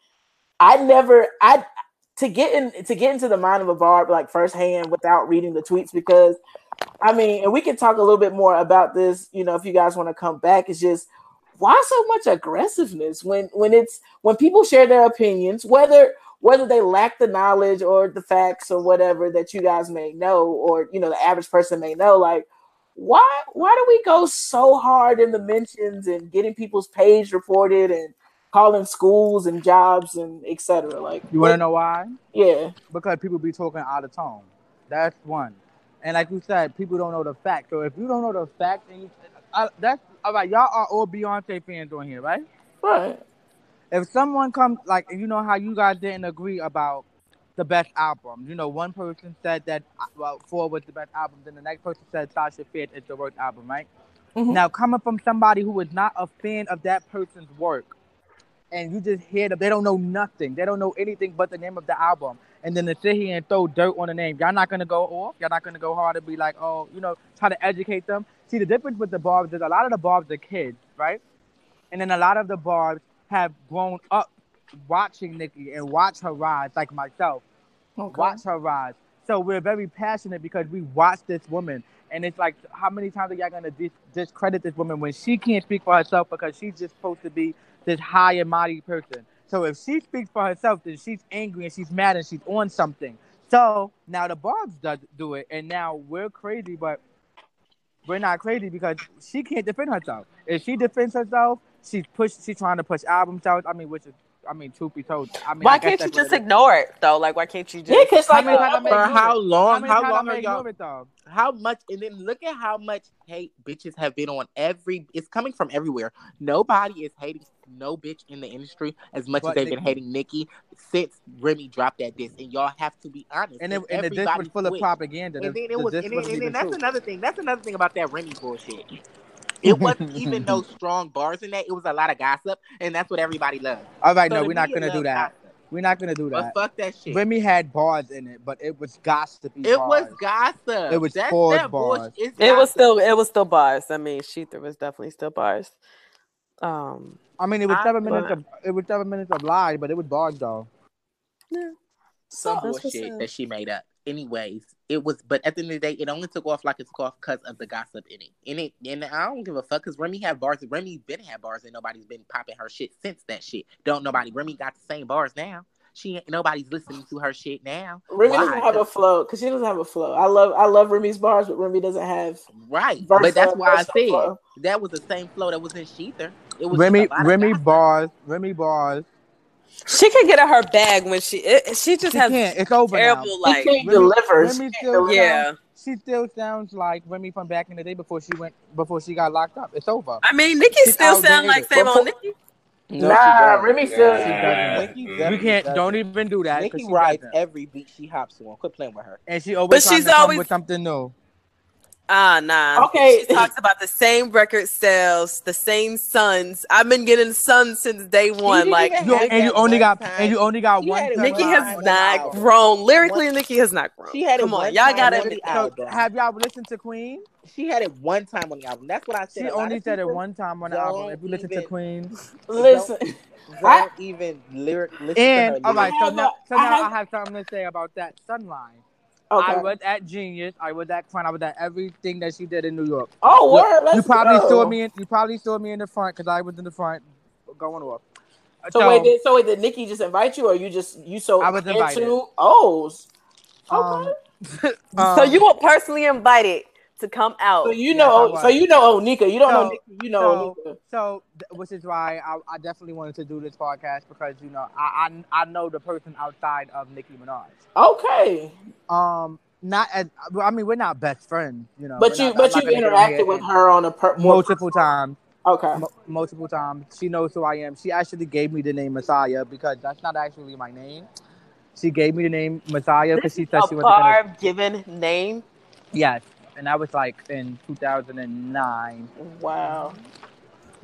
S3: I never, I to get in to get into the mind of a barb like firsthand without reading the tweets because I mean, and we can talk a little bit more about this, you know, if you guys want to come back. It's just why so much aggressiveness when when it's when people share their opinions, whether whether they lack the knowledge or the facts or whatever that you guys may know, or you know, the average person may know, like why why do we go so hard in the mentions and getting people's page reported and calling schools and jobs and etc. Like
S6: You want to know why?
S3: Yeah.
S6: Because people be talking out of tone. That's one. And like you said, people don't know the fact. So if you don't know the fact, and you, I, that's all right. Y'all are all Beyonce fans on here, right?
S3: Right.
S6: If someone comes, like you know how you guys didn't agree about the best album. You know, one person said that uh, well, four was the best album, then the next person said Sasha Fierce is the worst album, right?
S3: Mhm.
S6: Now, coming from somebody who is not a fan of that person's work, and you just hear them, they don't know nothing. They don't know anything but the name of the album. And then to sit here and throw dirt on the name, y'all not gonna go off. Y'all not gonna go hard and be like, oh, you know, try to educate them. See, the difference with the Barbs is a lot of the Barbs are kids, right? And then a lot of the Barbs have grown up watching Nicki and watch her rise, like myself
S3: Okay.
S6: watch her rise. So we're very passionate because we watch this woman. And it's like, how many times are y'all gonna dis- discredit this woman when she can't speak for herself because she's just supposed to be this high and mighty person? So if she speaks for herself, then she's angry and she's mad and she's on something. So now the Barbs does do it, and now we're crazy, but we're not crazy because she can't defend herself. If she defends herself, she's push. She's trying to push albums out. I mean, which is, I mean, truth be told, I mean,
S4: Why
S6: guess
S4: can't you just
S6: it is.
S4: ignore it though? Like, why can't you just?
S3: Yeah, because
S6: How
S3: like
S6: many times I made
S7: For how
S6: How
S7: long?
S6: many
S7: How long
S6: I
S7: are y'all?
S6: it though?
S7: How much? And then look at how much hate bitches have been on every. It's coming from everywhere. Nobody is hating no bitch in the industry as much
S6: But
S7: as they've been hating Nicki since Remy dropped that disc. And y'all have to be honest.
S6: And, it, and the disc was
S7: everybody
S6: full of propaganda.
S7: And
S6: The-
S7: then
S6: the
S7: it was,
S6: disc
S7: and then, and then that's
S6: true.
S7: another thing. That's another thing about that Remy bullshit. It wasn't (laughs) even no strong bars in that. It was a lot of gossip, and that's what everybody loves.
S6: All right,
S7: So
S6: no, we're not gonna do that.
S7: gossip.
S6: We're not gonna do
S7: But
S6: that.
S7: fuck that shit.
S6: Remy had bars in it, but it was gossipy.
S7: it
S6: bars.
S7: was gossip.
S6: It was
S7: That's
S6: forward
S7: that
S6: bars.
S7: It's
S4: It was
S7: gossip.
S4: still it was still bars. I mean, shETHER was definitely still bars. Um,
S6: I mean, it was
S7: I-
S6: seven minutes
S4: but-
S6: of it was seven minutes of lie, but it was bars though.
S7: some
S4: That's
S7: bullshit that she made up. Anyways, it was, but at the end of the day, it only took off like it took off because of the gossip in it. In it, and I don't give a fuck because Remy had bars. Remy been had bars, and nobody's been popping her shit since that shit. Don't nobody. Remy got the same bars now. She ain't nobody's listening to her shit now.
S3: Remy
S7: Why?
S3: doesn't have a flow because she doesn't have a flow. I love I love Remy's bars, but Remy doesn't have.
S7: Right,
S3: Versa-
S7: but that's why I
S3: versa
S7: said
S3: flow.
S7: that was the same flow that was in shETHER. It was
S6: Remy,
S7: just a lot of
S6: Remy
S7: gossip.
S6: bars, Remy bars.
S4: She can get in her bag when she it, she just
S6: She
S4: has
S6: can't. It's over
S4: terrible
S6: now.
S4: like
S3: she can't
S6: Remy-
S3: deliver.
S6: Remy
S3: She can't
S6: still
S3: deliver.
S4: yeah.
S6: She still sounds like Remy from back in the day before she went before she got locked up. It's over.
S4: I mean, Nicki
S6: She's
S4: still sound like
S6: outdated.
S4: same
S3: Before-
S4: old Nicki.
S7: No,
S3: nah. Remy still.
S6: She doesn't.
S7: Nicki
S6: mm-hmm.
S7: You
S6: can't.
S7: doesn't.
S6: Don't even do that.
S7: Nicki
S6: she
S7: rides
S6: doesn't.
S7: every beat she hops on. Quit playing with her.
S6: and she always
S4: But she's always-
S6: with something new.
S4: Ah, nah.
S3: Okay.
S4: She talks about the same record sales, the same sons. I've been getting sons since day one. Like
S6: You, and you only got
S7: time.
S6: and you only got
S7: She
S6: one.
S7: had it
S6: time.
S7: Nicki
S4: has
S7: time on the
S4: not
S7: album.
S4: grown. Lyrically,
S7: One-
S4: Nicki has not grown.
S7: She had it
S4: Come on, y'all gotta
S7: on
S4: admit.
S6: So, have y'all listened to Queen?
S7: She had it one time on the album. That's what I said.
S6: She only said it one time on the
S7: don't
S6: album. If you listen to
S7: even-
S6: Queen,
S3: Listen, (laughs)
S7: Don't
S3: I-
S7: even lyric listen
S6: and
S7: to her.
S6: all right,
S3: I
S6: so
S3: have
S6: now,
S3: a-
S6: so
S3: I have-
S6: I have something to say about that Sunline.
S3: Okay.
S6: I was at Genius. I was at Queen. I was at everything that she did in New York.
S3: oh,
S6: Look,
S3: word. Let's
S6: you probably
S3: go.
S6: saw me. In, you probably saw me in the front because I was in the front going off.
S3: So, wait, did, so wait, did Nikki just invite you, or you just you so
S6: I was invited.
S3: into O's? Okay.
S6: um, (laughs)
S4: so
S6: um,
S4: you were personally invited to come out.
S3: so you know,
S6: I was.
S3: so you know Onika. You don't know
S6: So-
S3: Nicki. You know
S6: so-
S3: Onika.
S6: So, which is why I, I definitely wanted to do this podcast because you know I I, I know the person outside of Nicki Minaj.
S3: Okay,
S6: Um, not as I mean we're not best friends, you know.
S3: but you
S6: not-
S3: but you've
S6: not gonna go here
S3: interacted with her on a per- more
S6: multiple times.
S3: Okay.
S6: Mo- multiple times. She knows who I am. She actually gave me the name Messiah because that's not actually my name. She gave me the name Messiah because she said she was gonna.
S4: bar given name.
S6: Yes, and that was like in 2009.
S3: Wow.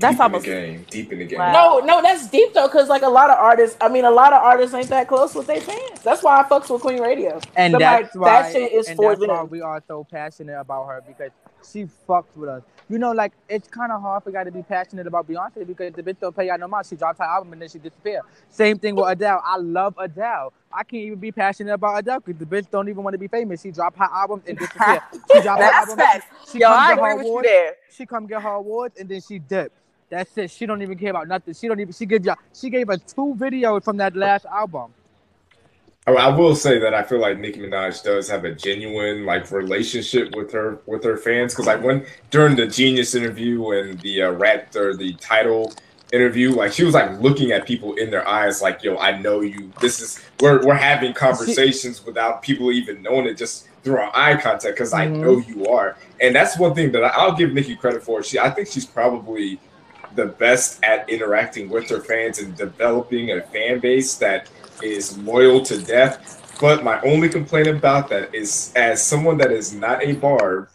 S4: That's
S5: deep
S4: almost
S5: in the game. Deep in the game.
S4: Wow.
S3: No, no, that's deep though, because like a lot of artists, I mean, a lot of artists ain't that close with their fans. That's why I fucks with Queen Radio.
S6: And
S3: But, like,
S6: that's why.
S3: that shit is
S6: and
S3: for
S6: that's why
S3: them.
S6: we are so passionate about her because she fucks with us. You know, like it's kind of hard for guy to be passionate about Beyonce because the bitch don't pay out no mind. She dropped her album and then she disappeared. Same thing with Adele. I love Adele. I can't even be passionate about Adele because the bitch don't even want to be famous. She dropped her album and disappeared. (laughs) She dropped her album.
S4: facts.
S6: She
S4: Yo,
S6: come
S4: I
S6: get her
S4: agree with you
S6: awards.
S4: there.
S6: She come get her awards and then she dipped. That's it. She don't even care about nothing. She don't even. She gave you. She gave us two videos from that last album.
S5: I, I will say that I feel like Nicki Minaj does have a genuine like relationship with her with her fans because like when during the Genius interview and the uh, rap or the title interview, like she was like looking at people in their eyes, like "Yo, I know you. This is we're we're having conversations without people even knowing it, just through our eye contact because I
S6: Mhm.
S5: know you are." And that's one thing that I, I'll give Nicki credit for. She, I think she's probably the best at interacting with her fans and developing a fan base that is loyal to death. But my only complaint about that is, as someone that is not a barb,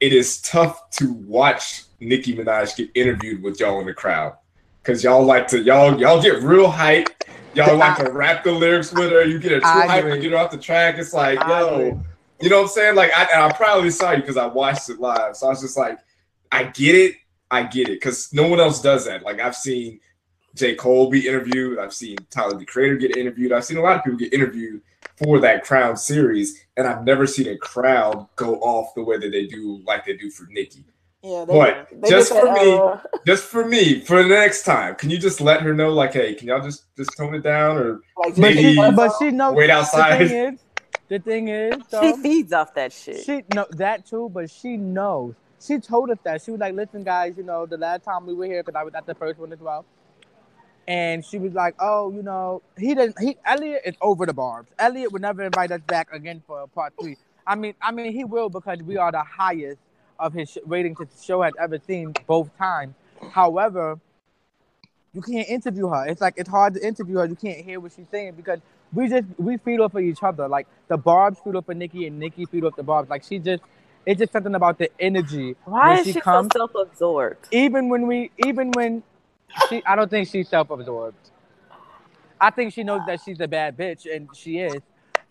S5: it is tough to watch Nicki Minaj get interviewed with y'all in the crowd because y'all like to y'all y'all get real hype. Y'all like to rap the lyrics with her. You get her too hype and get her off the track. It's like, yo, you know what I'm saying? Like, I, and I probably saw you because I watched it live. So I was just like, I get it. I get it because no one else does that. Like, I've seen J. Cole be interviewed. I've seen Tyler the Creator get interviewed. I've seen a lot of people get interviewed for that Crown series, and I've never seen a crowd go off the way that they do, like they do for Nicki.
S3: Yeah,
S5: But
S3: they
S5: just for
S3: that,
S5: me-
S3: uh, (laughs)
S5: Just for me, for the next time, can you just let her know, like, hey, can y'all just just tone it down or
S3: like,
S6: But
S5: Maybe-
S6: she, but she knows.
S5: wait
S6: The
S5: outside?
S6: thing is, the thing is,
S4: She feeds off that shit.
S6: She no that too, but she knows. She told us that she was like, "Listen, guys, you know, the last time we were here, because I was at the first one as well." And she was like, "Oh, you know, he didn't. He Elliott is over the barbs. Elliott would never invite us back again for part three. I mean, I mean, he will because we are the highest of his sh- ratings that the show has ever seen both times. However, you can't interview her. It's like it's hard to interview her. You can't hear what she's saying because we just we feed off of each other. Like the Barb's feed off of Nicki and Nicki feed off the Barb's. Like she just it's just something about the energy
S4: Why is
S6: she
S4: she
S6: comes.
S4: so self-absorbed?
S6: even when we even when she I don't think she's self-absorbed. I think she knows that she's a bad bitch and she is.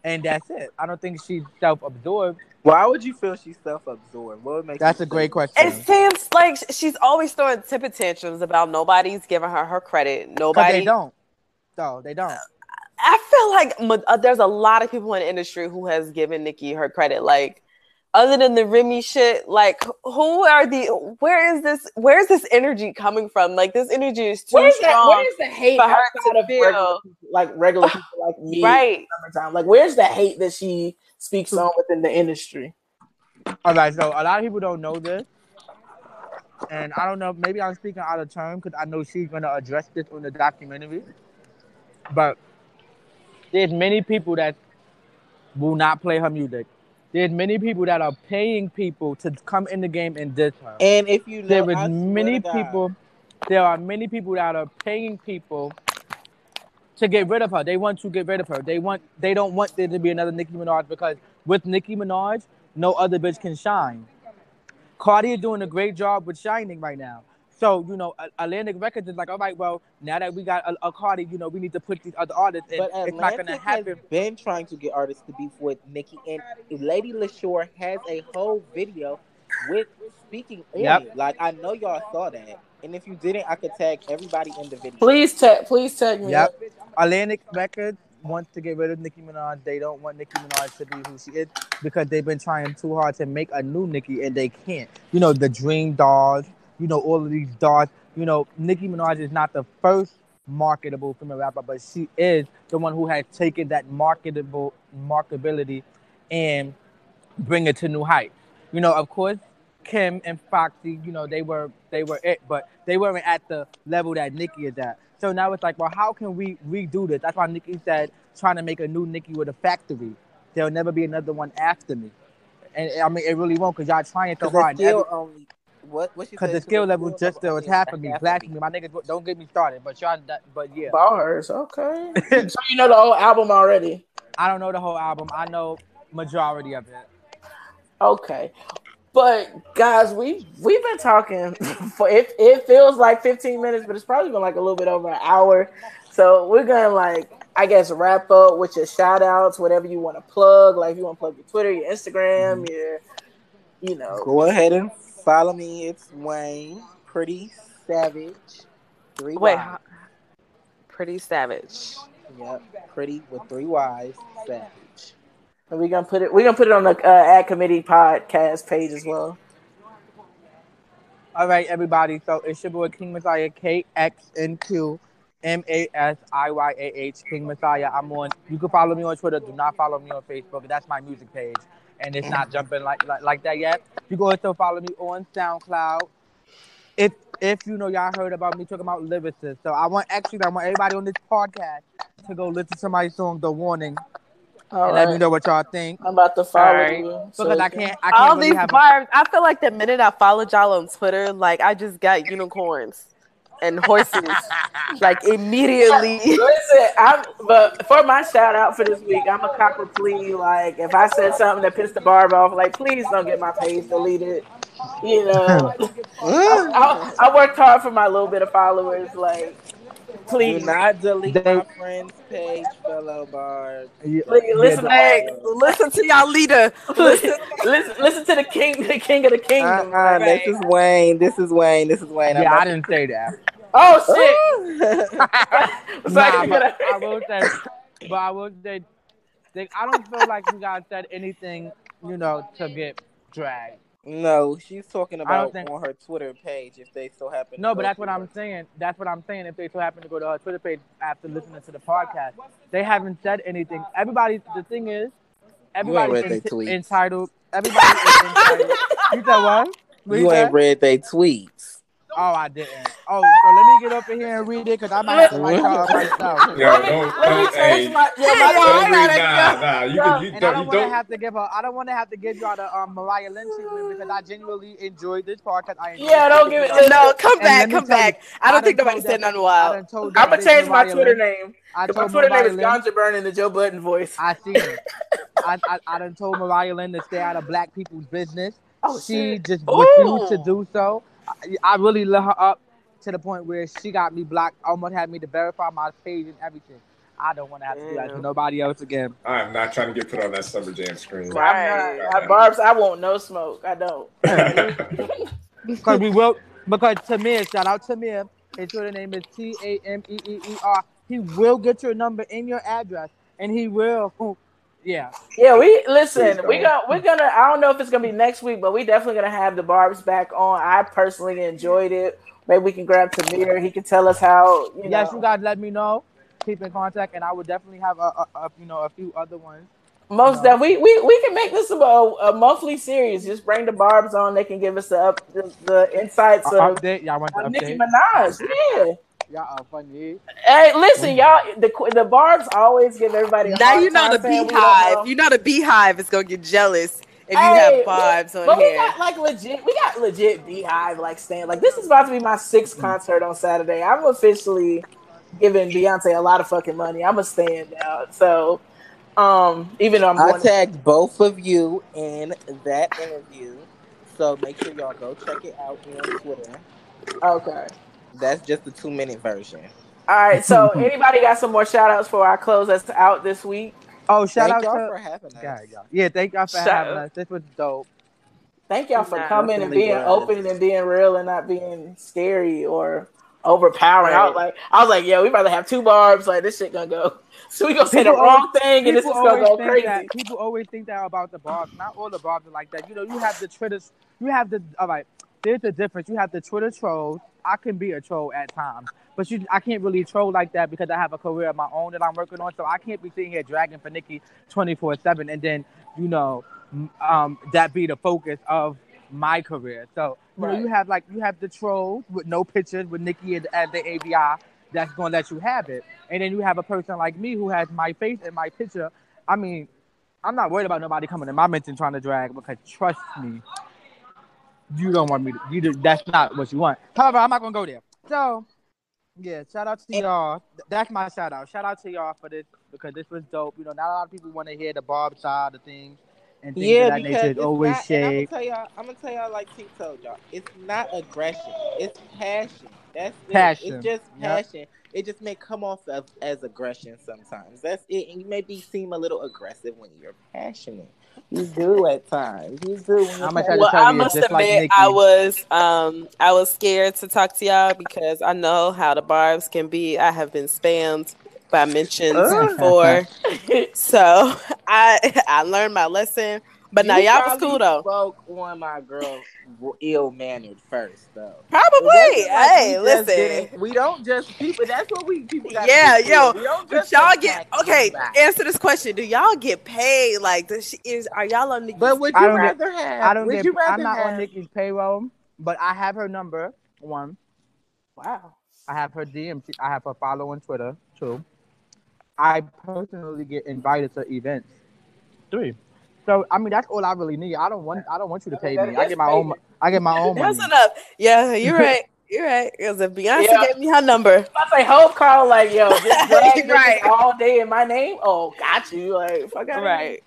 S6: And that's it. I don't think she's self-absorbed.
S7: Why would you feel she's self-absorbed? What would make
S6: That's a great
S7: think-
S6: question.
S4: It seems like she's always throwing temper tantrums about nobody's giving her her credit.
S6: Because
S4: Nobody.
S6: they don't. No, they don't.
S4: I feel like uh, there's a lot of people in the industry who has given Nicki her credit. Like, other than the Remy shit, like who are the? Where is this? Where's this energy coming from? Like, this energy is too
S3: where's that?
S4: strong,
S3: Where's the hate
S4: for her to
S3: of regular
S4: feel.
S3: people, like regular (sighs) people like me?
S4: right?
S3: Summertime. Like, where's the hate that she speaks on within the industry?
S6: All right, so a lot of people don't know this. And I don't know, maybe I'm speaking out of turn because I know she's gonna address this on the documentary. But there's many people that will not play her music. There's many people that are paying people to come in the game and diss her.
S7: And if you
S6: there is
S7: swear
S6: many people there are many people that are paying people to get rid of her. They want to get rid of her. They want they don't want there to be another Nicki Minaj because with Nicki Minaj, no other bitch can shine. Cardi is doing a great job with shining right now. So, you know, A- Atlantic Records is like, all right, well, now that we got a, a Cardi, you know, we need to put these other artists in.
S7: But
S6: it's not
S7: Atlantic
S6: gonna
S7: has been trying to get artists to beef with Nicki, and Lady LaShore has a whole video with speaking on
S6: Yep.
S7: it. Like I know y'all saw that, and if you didn't, I could tag everybody in the video.
S3: Please tag, please tag me.
S6: Yep. Atlantic Records wants to get rid of Nicki Minaj. They don't want Nicki Minaj to be who she is because they've been trying too hard to make a new Nicki and they can't. You know, the Dream Dolls, you know, all of these dolls. You know, Nicki Minaj is not the first marketable female rapper, but she is the one who has taken that marketable marketability and bring it to new heights. You know, of course, Kim and Foxy, you know, they were they were it, but they weren't at the level that Nicki is at. So now it's like, well, how can we redo this? That's why Nicki said trying to make a new Nicki with a factory. There'll never be another one after me. And I mean, it really won't because y'all trying so
S7: the
S6: hard.
S7: skill only what what she
S6: Because
S7: said,
S6: the skill level just still
S7: only
S6: is half of me.
S7: half of
S6: Blasphemy. My niggas, don't get me started. But y'all, but yeah.
S3: Bars, okay. (laughs) so you know the whole album already.
S6: I don't know the whole album. I know majority of it.
S3: Okay. But guys, we we've been talking (laughs) for it it feels like 15 minutes, but it's probably been like a little bit over an hour. So we're gonna like I guess wrap up with your shout outs, whatever you want to plug. Like if you want to plug your Twitter, your Instagram, mm-hmm. your you know.
S7: Go ahead and follow me. It's Wayne, pretty savage. Three
S4: Wait,
S7: Ys.
S4: pretty savage.
S7: Yep, pretty with three Y's. Savage.
S3: And we're gonna put it we're gonna put it on the uh, ad committee podcast page as well.
S6: All right, everybody. So it's your boy King Messiah, K X N Q M A S I Y A H, King Messiah. I'm on. You can follow me on Twitter. Do not follow me on Facebook. That's my music page, and it's mm. not jumping like like, like that yet. You can to follow me on SoundCloud. If if you know y'all heard about me talking about lyricists, so I want actually I want everybody on this podcast to go listen to my song "The Warning"
S3: All
S6: and
S3: right.
S6: let me know what y'all think.
S3: I'm about to follow
S4: Alright.
S3: you. so
S6: Because I
S3: can-
S6: can't I can't
S4: All
S6: really
S4: these
S6: have a-
S4: barbs. I feel like the minute I followed y'all on Twitter, like I just got unicorns and horses, like immediately. (laughs)
S3: Listen, I'm but for my shout out for this week, I'm a copper plea. Like if I said something that pissed the barb off, like please don't get my page deleted. You know, (laughs) mm. I, I, I worked hard for my little bit of followers. Like, please,
S7: Do
S3: please,
S7: not delete
S6: They-
S7: my friend's page, fellow bard.
S6: Yeah,
S3: listen,
S6: yeah,
S4: Hey, listen to y'all leader. (laughs)
S3: listen, listen, listen to the king, the king of the kingdom.
S7: Uh-uh, this is Wayne. This is Wayne. This is Wayne. I'm
S6: yeah, I didn't say that.
S3: Oh shit! It's (laughs) like
S6: nah,
S3: you
S6: but I will say, but I will say, they, I don't feel like you guys said anything, you know, to get dragged.
S7: no, she's talking about
S6: think-
S7: on her Twitter page if they so happen. to
S6: No, but
S7: go
S6: that's what
S7: through
S6: I'm saying. That's what I'm saying. If they so happen to go to her Twitter page after listening to the podcast, they haven't said anything. Everybody, the thing is, everybody
S7: read
S6: is
S7: tweets.
S6: entitled. Everybody is entitled. You said what? What
S7: You
S6: said?
S7: ain't read they tweets.
S6: Oh, I didn't. Oh, so let me get up in here and read it because I might have to write y'all (laughs) up myself.
S5: Yo,
S3: let me,
S5: don't,
S3: let me
S5: don't,
S3: change
S5: hey,
S3: my. Yeah,
S4: Hey,
S3: my
S4: y'all,
S5: don't
S4: I
S5: read,
S4: gotta
S5: nah, nah, you can, you
S6: And I
S5: don't,
S6: don't want to have to give her. I don't want to have to give y'all the um, Mariah Lynn treatment because I genuinely enjoyed this part. Cause I enjoyed
S3: Yeah, don't give it-
S6: speaking
S4: No, come
S6: And
S4: back, come
S6: tell you,
S4: back. I don't
S6: done
S4: think nobody said
S6: that-
S4: nothing
S6: I
S4: wild.
S3: I'm gonna change my
S6: Mariah
S3: Twitter
S6: Lynn-
S3: name.
S6: I
S3: 'cause My
S6: told
S3: Twitter name is
S6: Mariah
S3: Ganja Burn in the Joe Budden voice.
S6: I see it. (laughs) I, I I done told Mariah Lynn to stay out of black people's business.
S3: Oh,
S6: she
S3: shit.
S6: just
S4: Ooh.
S6: refused to do so. I, I really lit her up to the point where she got me blocked, almost had me to verify my page and everything. I don't want to have to do that to nobody else again.
S5: I'm not trying to get put on that Summer Jam screen.
S3: I'm not, I, Barb's, I want no smoke. I don't. (laughs)
S6: Because we will, because Tamir, shout out Tamir, his Twitter name is T A M E E E R. He will get your number and your address, and he will, yeah.
S3: Yeah, we listen.
S5: Please
S3: We
S5: don't.
S3: got. We're gonna. I don't know if it's gonna be next week, but we definitely gonna have the Barb's back on. I personally enjoyed it. Maybe we can grab Tamir. He can tell us how. You
S6: yes,
S3: know,
S6: you guys let me know. Keep in contact, and I would definitely have a, a, a you know a few other ones.
S3: most
S6: No.
S3: that we, we we can make this a, a monthly series. Just bring the Barb's on. They can give us the up the, the insights
S6: Uh,
S3: of,
S6: update, y'all want the
S3: of Nicki? Minaj. Yeah.
S6: Y'all are funny.
S3: Hey, listen, y'all. The the Barb's always give everybody. A
S4: Now you know the
S3: saying we don't know.
S4: beehive. You know the beehive is gonna get jealous if you have vibes on
S3: But we got like legit, we got legit beehive like stand. Like this is about to be my sixth
S6: Mm.
S3: concert on Saturday. I'm officially giving Beyonce a lot of fucking money. I'm a stand now. So, um, even though I'm
S7: I
S3: going,
S7: tagged both of you in that interview, so make sure y'all go check it out on Twitter.
S3: okay.
S7: That's just the two minute version.
S3: All right. So, (laughs) anybody got some more shout outs for our close that's out this week?
S6: Oh, shout
S7: Thank
S6: out
S7: y'all
S6: to
S7: for having us.
S6: yeah, yeah, yeah. Thank y'all for
S4: Shout
S6: having
S4: out.
S6: us. This was dope.
S3: Thank y'all for
S4: Nah,
S3: coming and being
S7: was.
S3: open and being real and not being scary or overpowering. I was like, I was like, yeah, we rather have two barbs. Like this shit gonna go. (laughs) So we gonna say the
S6: People
S3: wrong thing and this is
S6: People
S3: gonna
S6: always
S3: go
S6: think
S3: crazy.
S6: that. People always think that about the barbs. Not all the barbs are like that. You know, you have the Twitters. You have the all right. There's a difference. You have the Twitter trolls. I can be a troll at times, but you, I can't really troll like that because I have a career of my own that I'm working on. So I can't be sitting here dragging for Nicki 24 seven, and then you know, um, that be the focus of my career. So you know, you have like you have the trolls with no pictures with Nicki at, the ABI. That's gonna let you have it, and then you have a person like me who has my face and my picture. I mean, I'm not worried about nobody coming in my mention trying to drag because trust me, you don't want me to. You do, that's not what you want. However, I'm not gonna go there. So, yeah, shout out to y'all. That's my shout out. Shout out to y'all for this because this was dope. You know, not a lot of people want to hear the Barb side of things and things
S7: Yeah,
S6: of that nature.
S7: it's
S6: always
S7: not, I'm gonna tell y'all, I'm gonna tell y'all like T told y'all, it's not aggression, it's passion. That's it.
S6: Passion.
S7: It's just
S6: Yep.
S7: passion. It just may come off as, as aggression sometimes. That's it. And you maybe seem a little aggressive when you're passionate. You do at times. You do.
S6: I'm gonna try to.
S4: Well,
S6: tell
S4: I
S6: you,
S4: must
S6: just like
S4: admit,
S6: Nicki.
S4: I was um I was scared to talk to y'all because I know how the barbs can be. I have been spammed by mentions
S7: Ugh.
S4: before, (laughs) so (laughs) I I learned my lesson. But now
S7: You
S4: y'all was cool though.
S7: Spoke on my girl ill mannered first though.
S4: Probably.
S7: like
S4: Hey,
S7: we
S4: listen.
S7: We don't just people. That's what we people.
S4: Yeah,
S7: be
S4: yo,
S7: We don't
S4: But
S7: just
S4: y'all get okay.
S7: anybody.
S4: Answer this question: Do y'all get paid? Like, does she, is are y'all on Nicki's?
S7: But would you
S6: don't get-
S7: rather have?
S6: I don't
S7: would
S6: get.
S7: you rather
S6: I'm not
S7: have,
S6: on Nicki's payroll, but I have her number. One,
S3: wow.
S6: I have her DM. I have her follow on Twitter. Two, I personally get invited to events. Three. So I mean that's all I really need. I don't want I don't want you to pay me. I get my own I get my own money.
S4: That's enough. Yeah, you're (laughs) right. You're right. Because if Beyonce
S3: Yeah.
S4: gave me her number,
S3: I say Hope call like yo, (laughs) just drag
S4: Right.
S3: right. all day in my name. Oh, got you. Like fuck out
S4: right?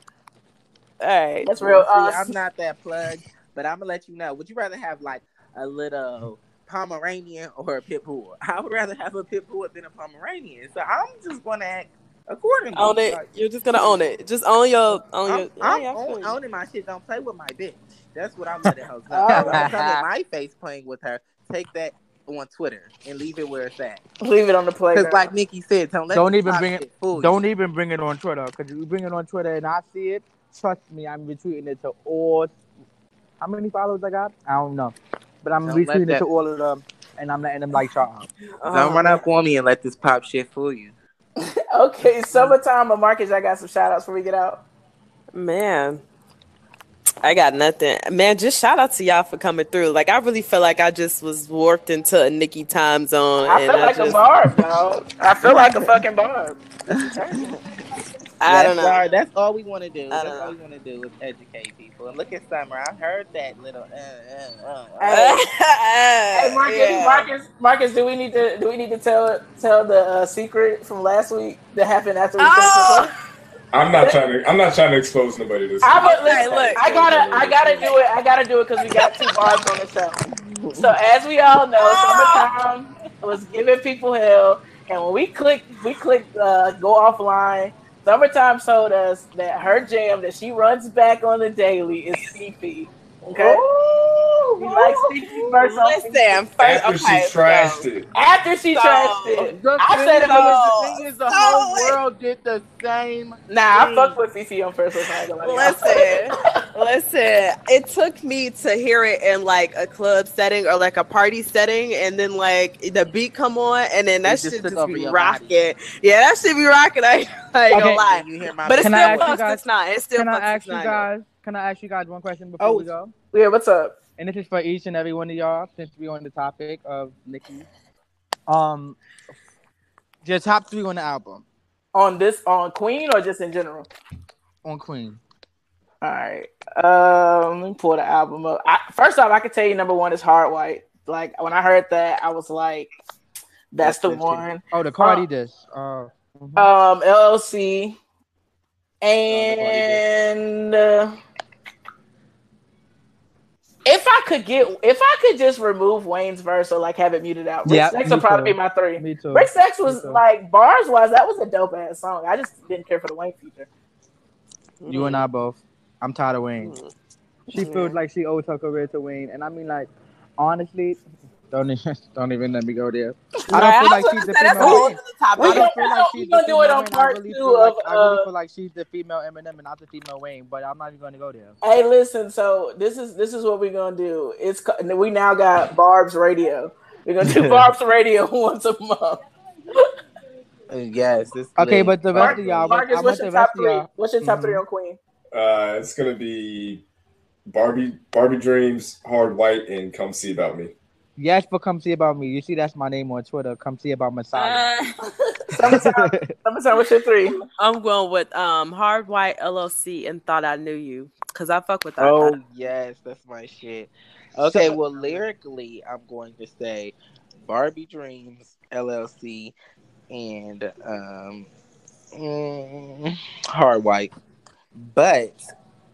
S4: All right.
S3: That's real.
S7: See,
S3: Uh,
S7: I'm not that plug. but I'm gonna let you know. Would you rather have like a little Pomeranian or a pit bull? (laughs) I would rather have a pit bull than a Pomeranian. So I'm just gonna act accordingly.
S4: Own it.
S7: Like,
S4: You're just gonna own it. Just own your own
S7: I'm,
S4: your.
S7: I'm
S4: yeah,
S7: own- owning my shit. Don't play with my bitch. That's what I'm (laughs) letting her know.
S3: All
S7: Don't
S3: right.
S7: come in my face playing with her. Take that on Twitter and leave it where it's at.
S3: Leave it on the playground.
S7: Because like Nicki said, don't let
S6: Don't even bring it-
S7: shit fool you.
S6: Don't even bring it on Twitter because you bring it on Twitter and I see it. Trust me, I'm retweeting it to all. How many followers I got? I don't know, but I'm
S7: Don't let
S6: retweeting it to all of them, and I'm letting them like y'all.
S4: Oh,
S7: Don't run up uh-huh. on me and let this pop shit fool you. (laughs)
S3: okay, summertime of Marcus, I got some shout outs before we get out.
S4: Man, I got nothing. Man, just shout out to y'all for coming through. Like, I really feel like I just was warped into a Nicki time zone.
S3: I
S4: and
S3: feel like
S4: just,
S3: a barb, dog. I feel like a fucking barb. (laughs)
S4: I don't know.
S7: all- that's all we want to do. That's
S4: don't
S7: all we want to do is educate people. And look at Summer. I heard that little. Uh, uh, uh, uh.
S3: Hey, hey (laughs) Marcus,
S4: Yeah.
S3: Marcus, Marcus, do we need to do we need to tell tell the uh, secret from last week that happened after we
S4: Oh!
S5: I'm not trying to. I'm not trying to expose nobody this.
S3: I would
S4: Okay,
S3: listen,
S4: look.
S3: I gotta I gotta do it. I gotta do it because we got two barbs on the show. So as we all know,
S4: Oh!
S3: summertime was giving people hell, and when we clicked we clicked uh, go offline. Summertime told us that her jam that she runs back on the daily is FEFE. Okay, she likes FEFE verse on
S4: Listen,
S3: FEFE.
S4: first,
S5: After
S4: okay,
S5: she trashed
S4: so-
S5: it.
S3: After she
S4: So-
S3: trashed it,
S6: The
S3: I said it
S6: is-
S3: was
S6: the thing is, the
S4: so-
S6: whole world did the same.
S3: nah. I
S6: thing.
S3: fucked with FEFE on first. Listen, I ain't gonna lie to (laughs)
S4: Listen, listen. It took me to hear it in like a club setting or like a party setting, and then like the beat come on, and then that
S7: It
S4: shit
S7: took
S4: just be rocking.
S7: body.
S4: Yeah, that should be rocking. I, I ain't gonna
S6: Okay.
S4: lie,
S7: you hear my
S4: but it
S6: Can
S4: still
S6: I ask you
S4: fucks
S6: guys-
S4: six nine. It still
S6: Can I
S4: fucks
S6: ask
S4: six
S6: you
S4: nine.
S6: guys? Can I ask you guys one question before
S7: Oh,
S6: we go?
S3: Yeah, what's up?
S6: And this is for each and every one of y'all, since we're on the topic of Nicki. Um, your top three on the album
S3: On this on Queen or just in general?
S6: on Queen.
S3: All right. Um, let me pull the album up. I, first off, I can tell you number one is Hard White. Like when I heard that, I was like, "That's the
S7: That's
S3: one."
S6: Oh, the Cardi
S3: Uh,
S6: disc. Uh, mhm.
S3: Um, LLC,
S7: Oh,
S3: and uh, if I could get, if I could just remove Wayne's verse or like have it muted out, Rick
S6: Yeah,
S3: Sex would probably
S6: too.
S3: be my three.
S6: me too.
S3: Rich Sex was like bars wise, that was a dope ass song. I just didn't care for the Wayne feature.
S6: You and I both. I'm tired of Wayne.
S4: Mhm.
S6: She
S3: Mm-hmm.
S6: feels like she owes her career to Wayne, and I mean, like, honestly, don't even (laughs) don't even let me go there. I don't feel like she's the
S4: a
S6: female.
S4: whole other topic.
S3: We
S6: I don't feel like she's
S3: gonna
S6: the
S3: do it
S6: female
S3: on
S6: Wayne.
S3: part
S6: I really
S3: two
S6: feel like
S3: of,
S6: I really
S3: uh,
S6: feel like she's the female Eminem and not the female Wayne. But I'm not even going to go there.
S3: Hey, listen. So this is this is what we're gonna do. It's we now got Barbz Radio. We're gonna do (laughs) Barbz Radio (laughs) once a month.
S7: Yes.
S6: Okay,
S7: lit.
S6: but the
S3: Mar-
S6: rest of y'all,
S3: Marcus, what's your top three? What's your top three on Queen?
S5: Uh, it's gonna be Barbie, Barbie Dreams, Hard White, and Come See About Me.
S6: Yes, but come see about me. You see, that's my name on Twitter. Come see about Messiah.
S4: Uh,
S3: Summertime. (laughs) Summertime. What's your three?
S4: I'm going with um Hard White LLC and Thought I Knew You because I fuck with that.
S7: Oh yes, that's my shit. Okay,
S6: So-
S7: well lyrically, I'm going to say Barbie Dreams LLC and um mm, Hard White. But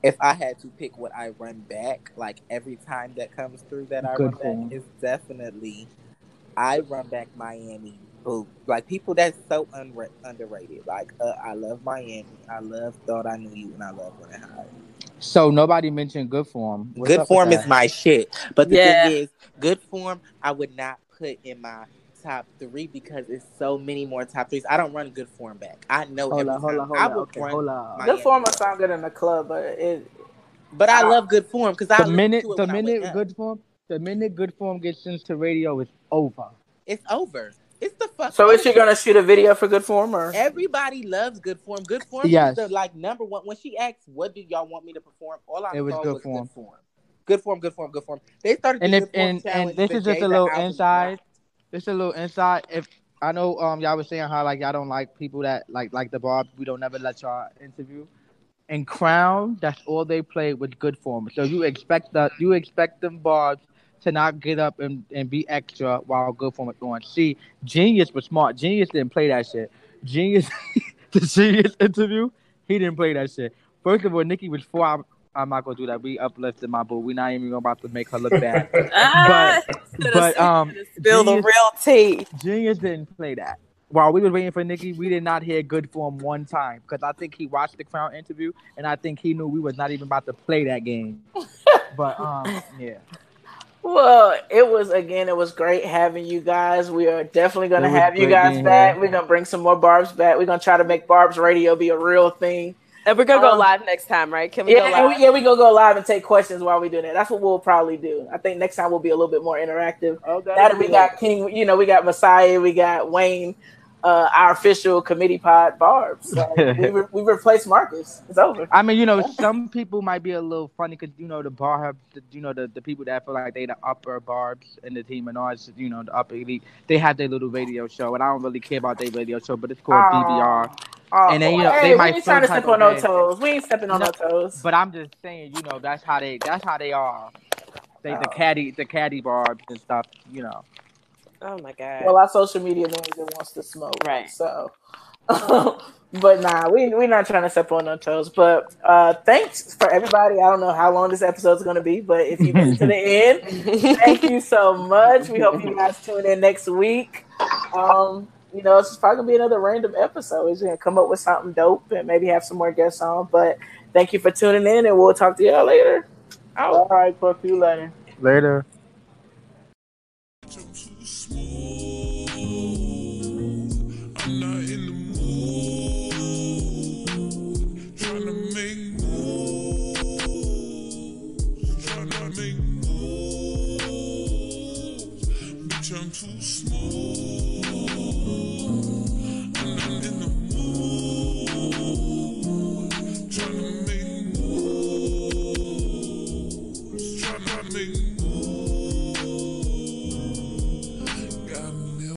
S7: if I had to pick what I run back, like every time that comes through that I
S6: Good
S7: run back, is definitely I run back Miami. Boo. Like people that's so unre- underrated. Like uh, I love Miami. I love Thought I Knew You, and I love Running High.
S6: So nobody mentioned good form. What's
S7: good form is my shit. But the
S4: Yeah.
S7: thing is, good form I would not put in my top three because it's so many more top threes. I don't run good form back. I know
S6: Hold on, hold on, hold
S7: I
S6: on.
S7: will
S6: Okay,
S7: run,
S6: hold on.
S3: Good form will sound good in the club, but it.
S7: but I love good form because I
S6: The minute,
S7: to it
S6: the minute good form, the minute good form gets into radio, it's over.
S7: it's over. It's the fuck.
S3: So is she gonna shoot a video for Good Form or?
S7: Everybody loves good form. Good form
S6: Yes.
S7: is the like number one. When she asked, "What do y'all want me to perform?" All I
S6: It was good
S7: was
S6: form.
S7: good form. Good form, good form, good form. They started
S6: And if
S7: good form
S6: and and this is just
S7: day
S6: a little inside. Just a little inside. If I know, um, y'all was saying how like y'all don't like people that like like the Bob. We don't never let y'all interview. In Crown, that's all they played with good form. So you expect that you expect them Barbs to not get up and, and be extra while good form is going. See, Genius was smart. Genius didn't play that shit. Genius, (laughs) the Genius interview, he didn't play that shit. First of all, Nicki was four hours. I'm not gonna do that. We uplifted my boo. We're not even about to make her look bad. (laughs)
S4: Ah,
S6: but um,
S4: spill the
S6: Genius-
S4: real tea.
S6: Genius didn't play that. While we were waiting for Nicki, we did not hear good form one time because I think he watched the Crown interview and I think he knew we was not even about to play that game. (laughs) but um, yeah,
S3: Well, it was again. It was great having you guys. We are definitely going to have you guys back.
S6: here.
S3: We're going to bring some more Barb's back. We're going to try to make Barb's radio be a real thing.
S4: And we're gonna go
S3: Um,
S4: live next time, right? Can we
S3: Yeah,
S4: go live?
S3: we, yeah, we gonna go live and take questions while we doing that. That's what we'll probably do. I think next time we'll be a little bit more interactive.
S7: Okay.
S3: Now that we got King, you know, we got Messiah, we got Wayne, uh, our official committee pod Barb. So (laughs) we, re- we replaced Marcus. It's over.
S6: I mean, you know, some people might be a little funny because you know the bar have, you know, the, the people that feel like they the upper barbs in the team and ours, you know, the upper elite. They have their little radio show, and I don't really care about their radio show, but it's called BBR.
S3: Oh,
S6: And then, you know,
S3: hey,
S6: they
S3: we
S6: might
S3: ain't trying to step on no toes. We ain't stepping on no,
S6: No,
S3: toes.
S6: But I'm just saying, you know, that's how they that's how they are. They the
S3: Oh.
S6: caddy the caddy barbs and stuff, you know.
S4: Oh my god.
S3: Well, our social media manager wants to smoke,
S4: Right.
S3: So, (laughs) but nah, we we're not trying to step on no toes. But uh, thanks for everybody. I don't know how long this episode's gonna be, but if you get to the (laughs) end, thank you so much. We hope you (laughs) guys tune in next week. Um, you know, it's probably gonna be another random episode. We're gonna come up with something dope and maybe have some more guests on. But thank you for tuning in, and we'll talk to y'all later. Out.
S7: All right, talk to you later.
S6: Later.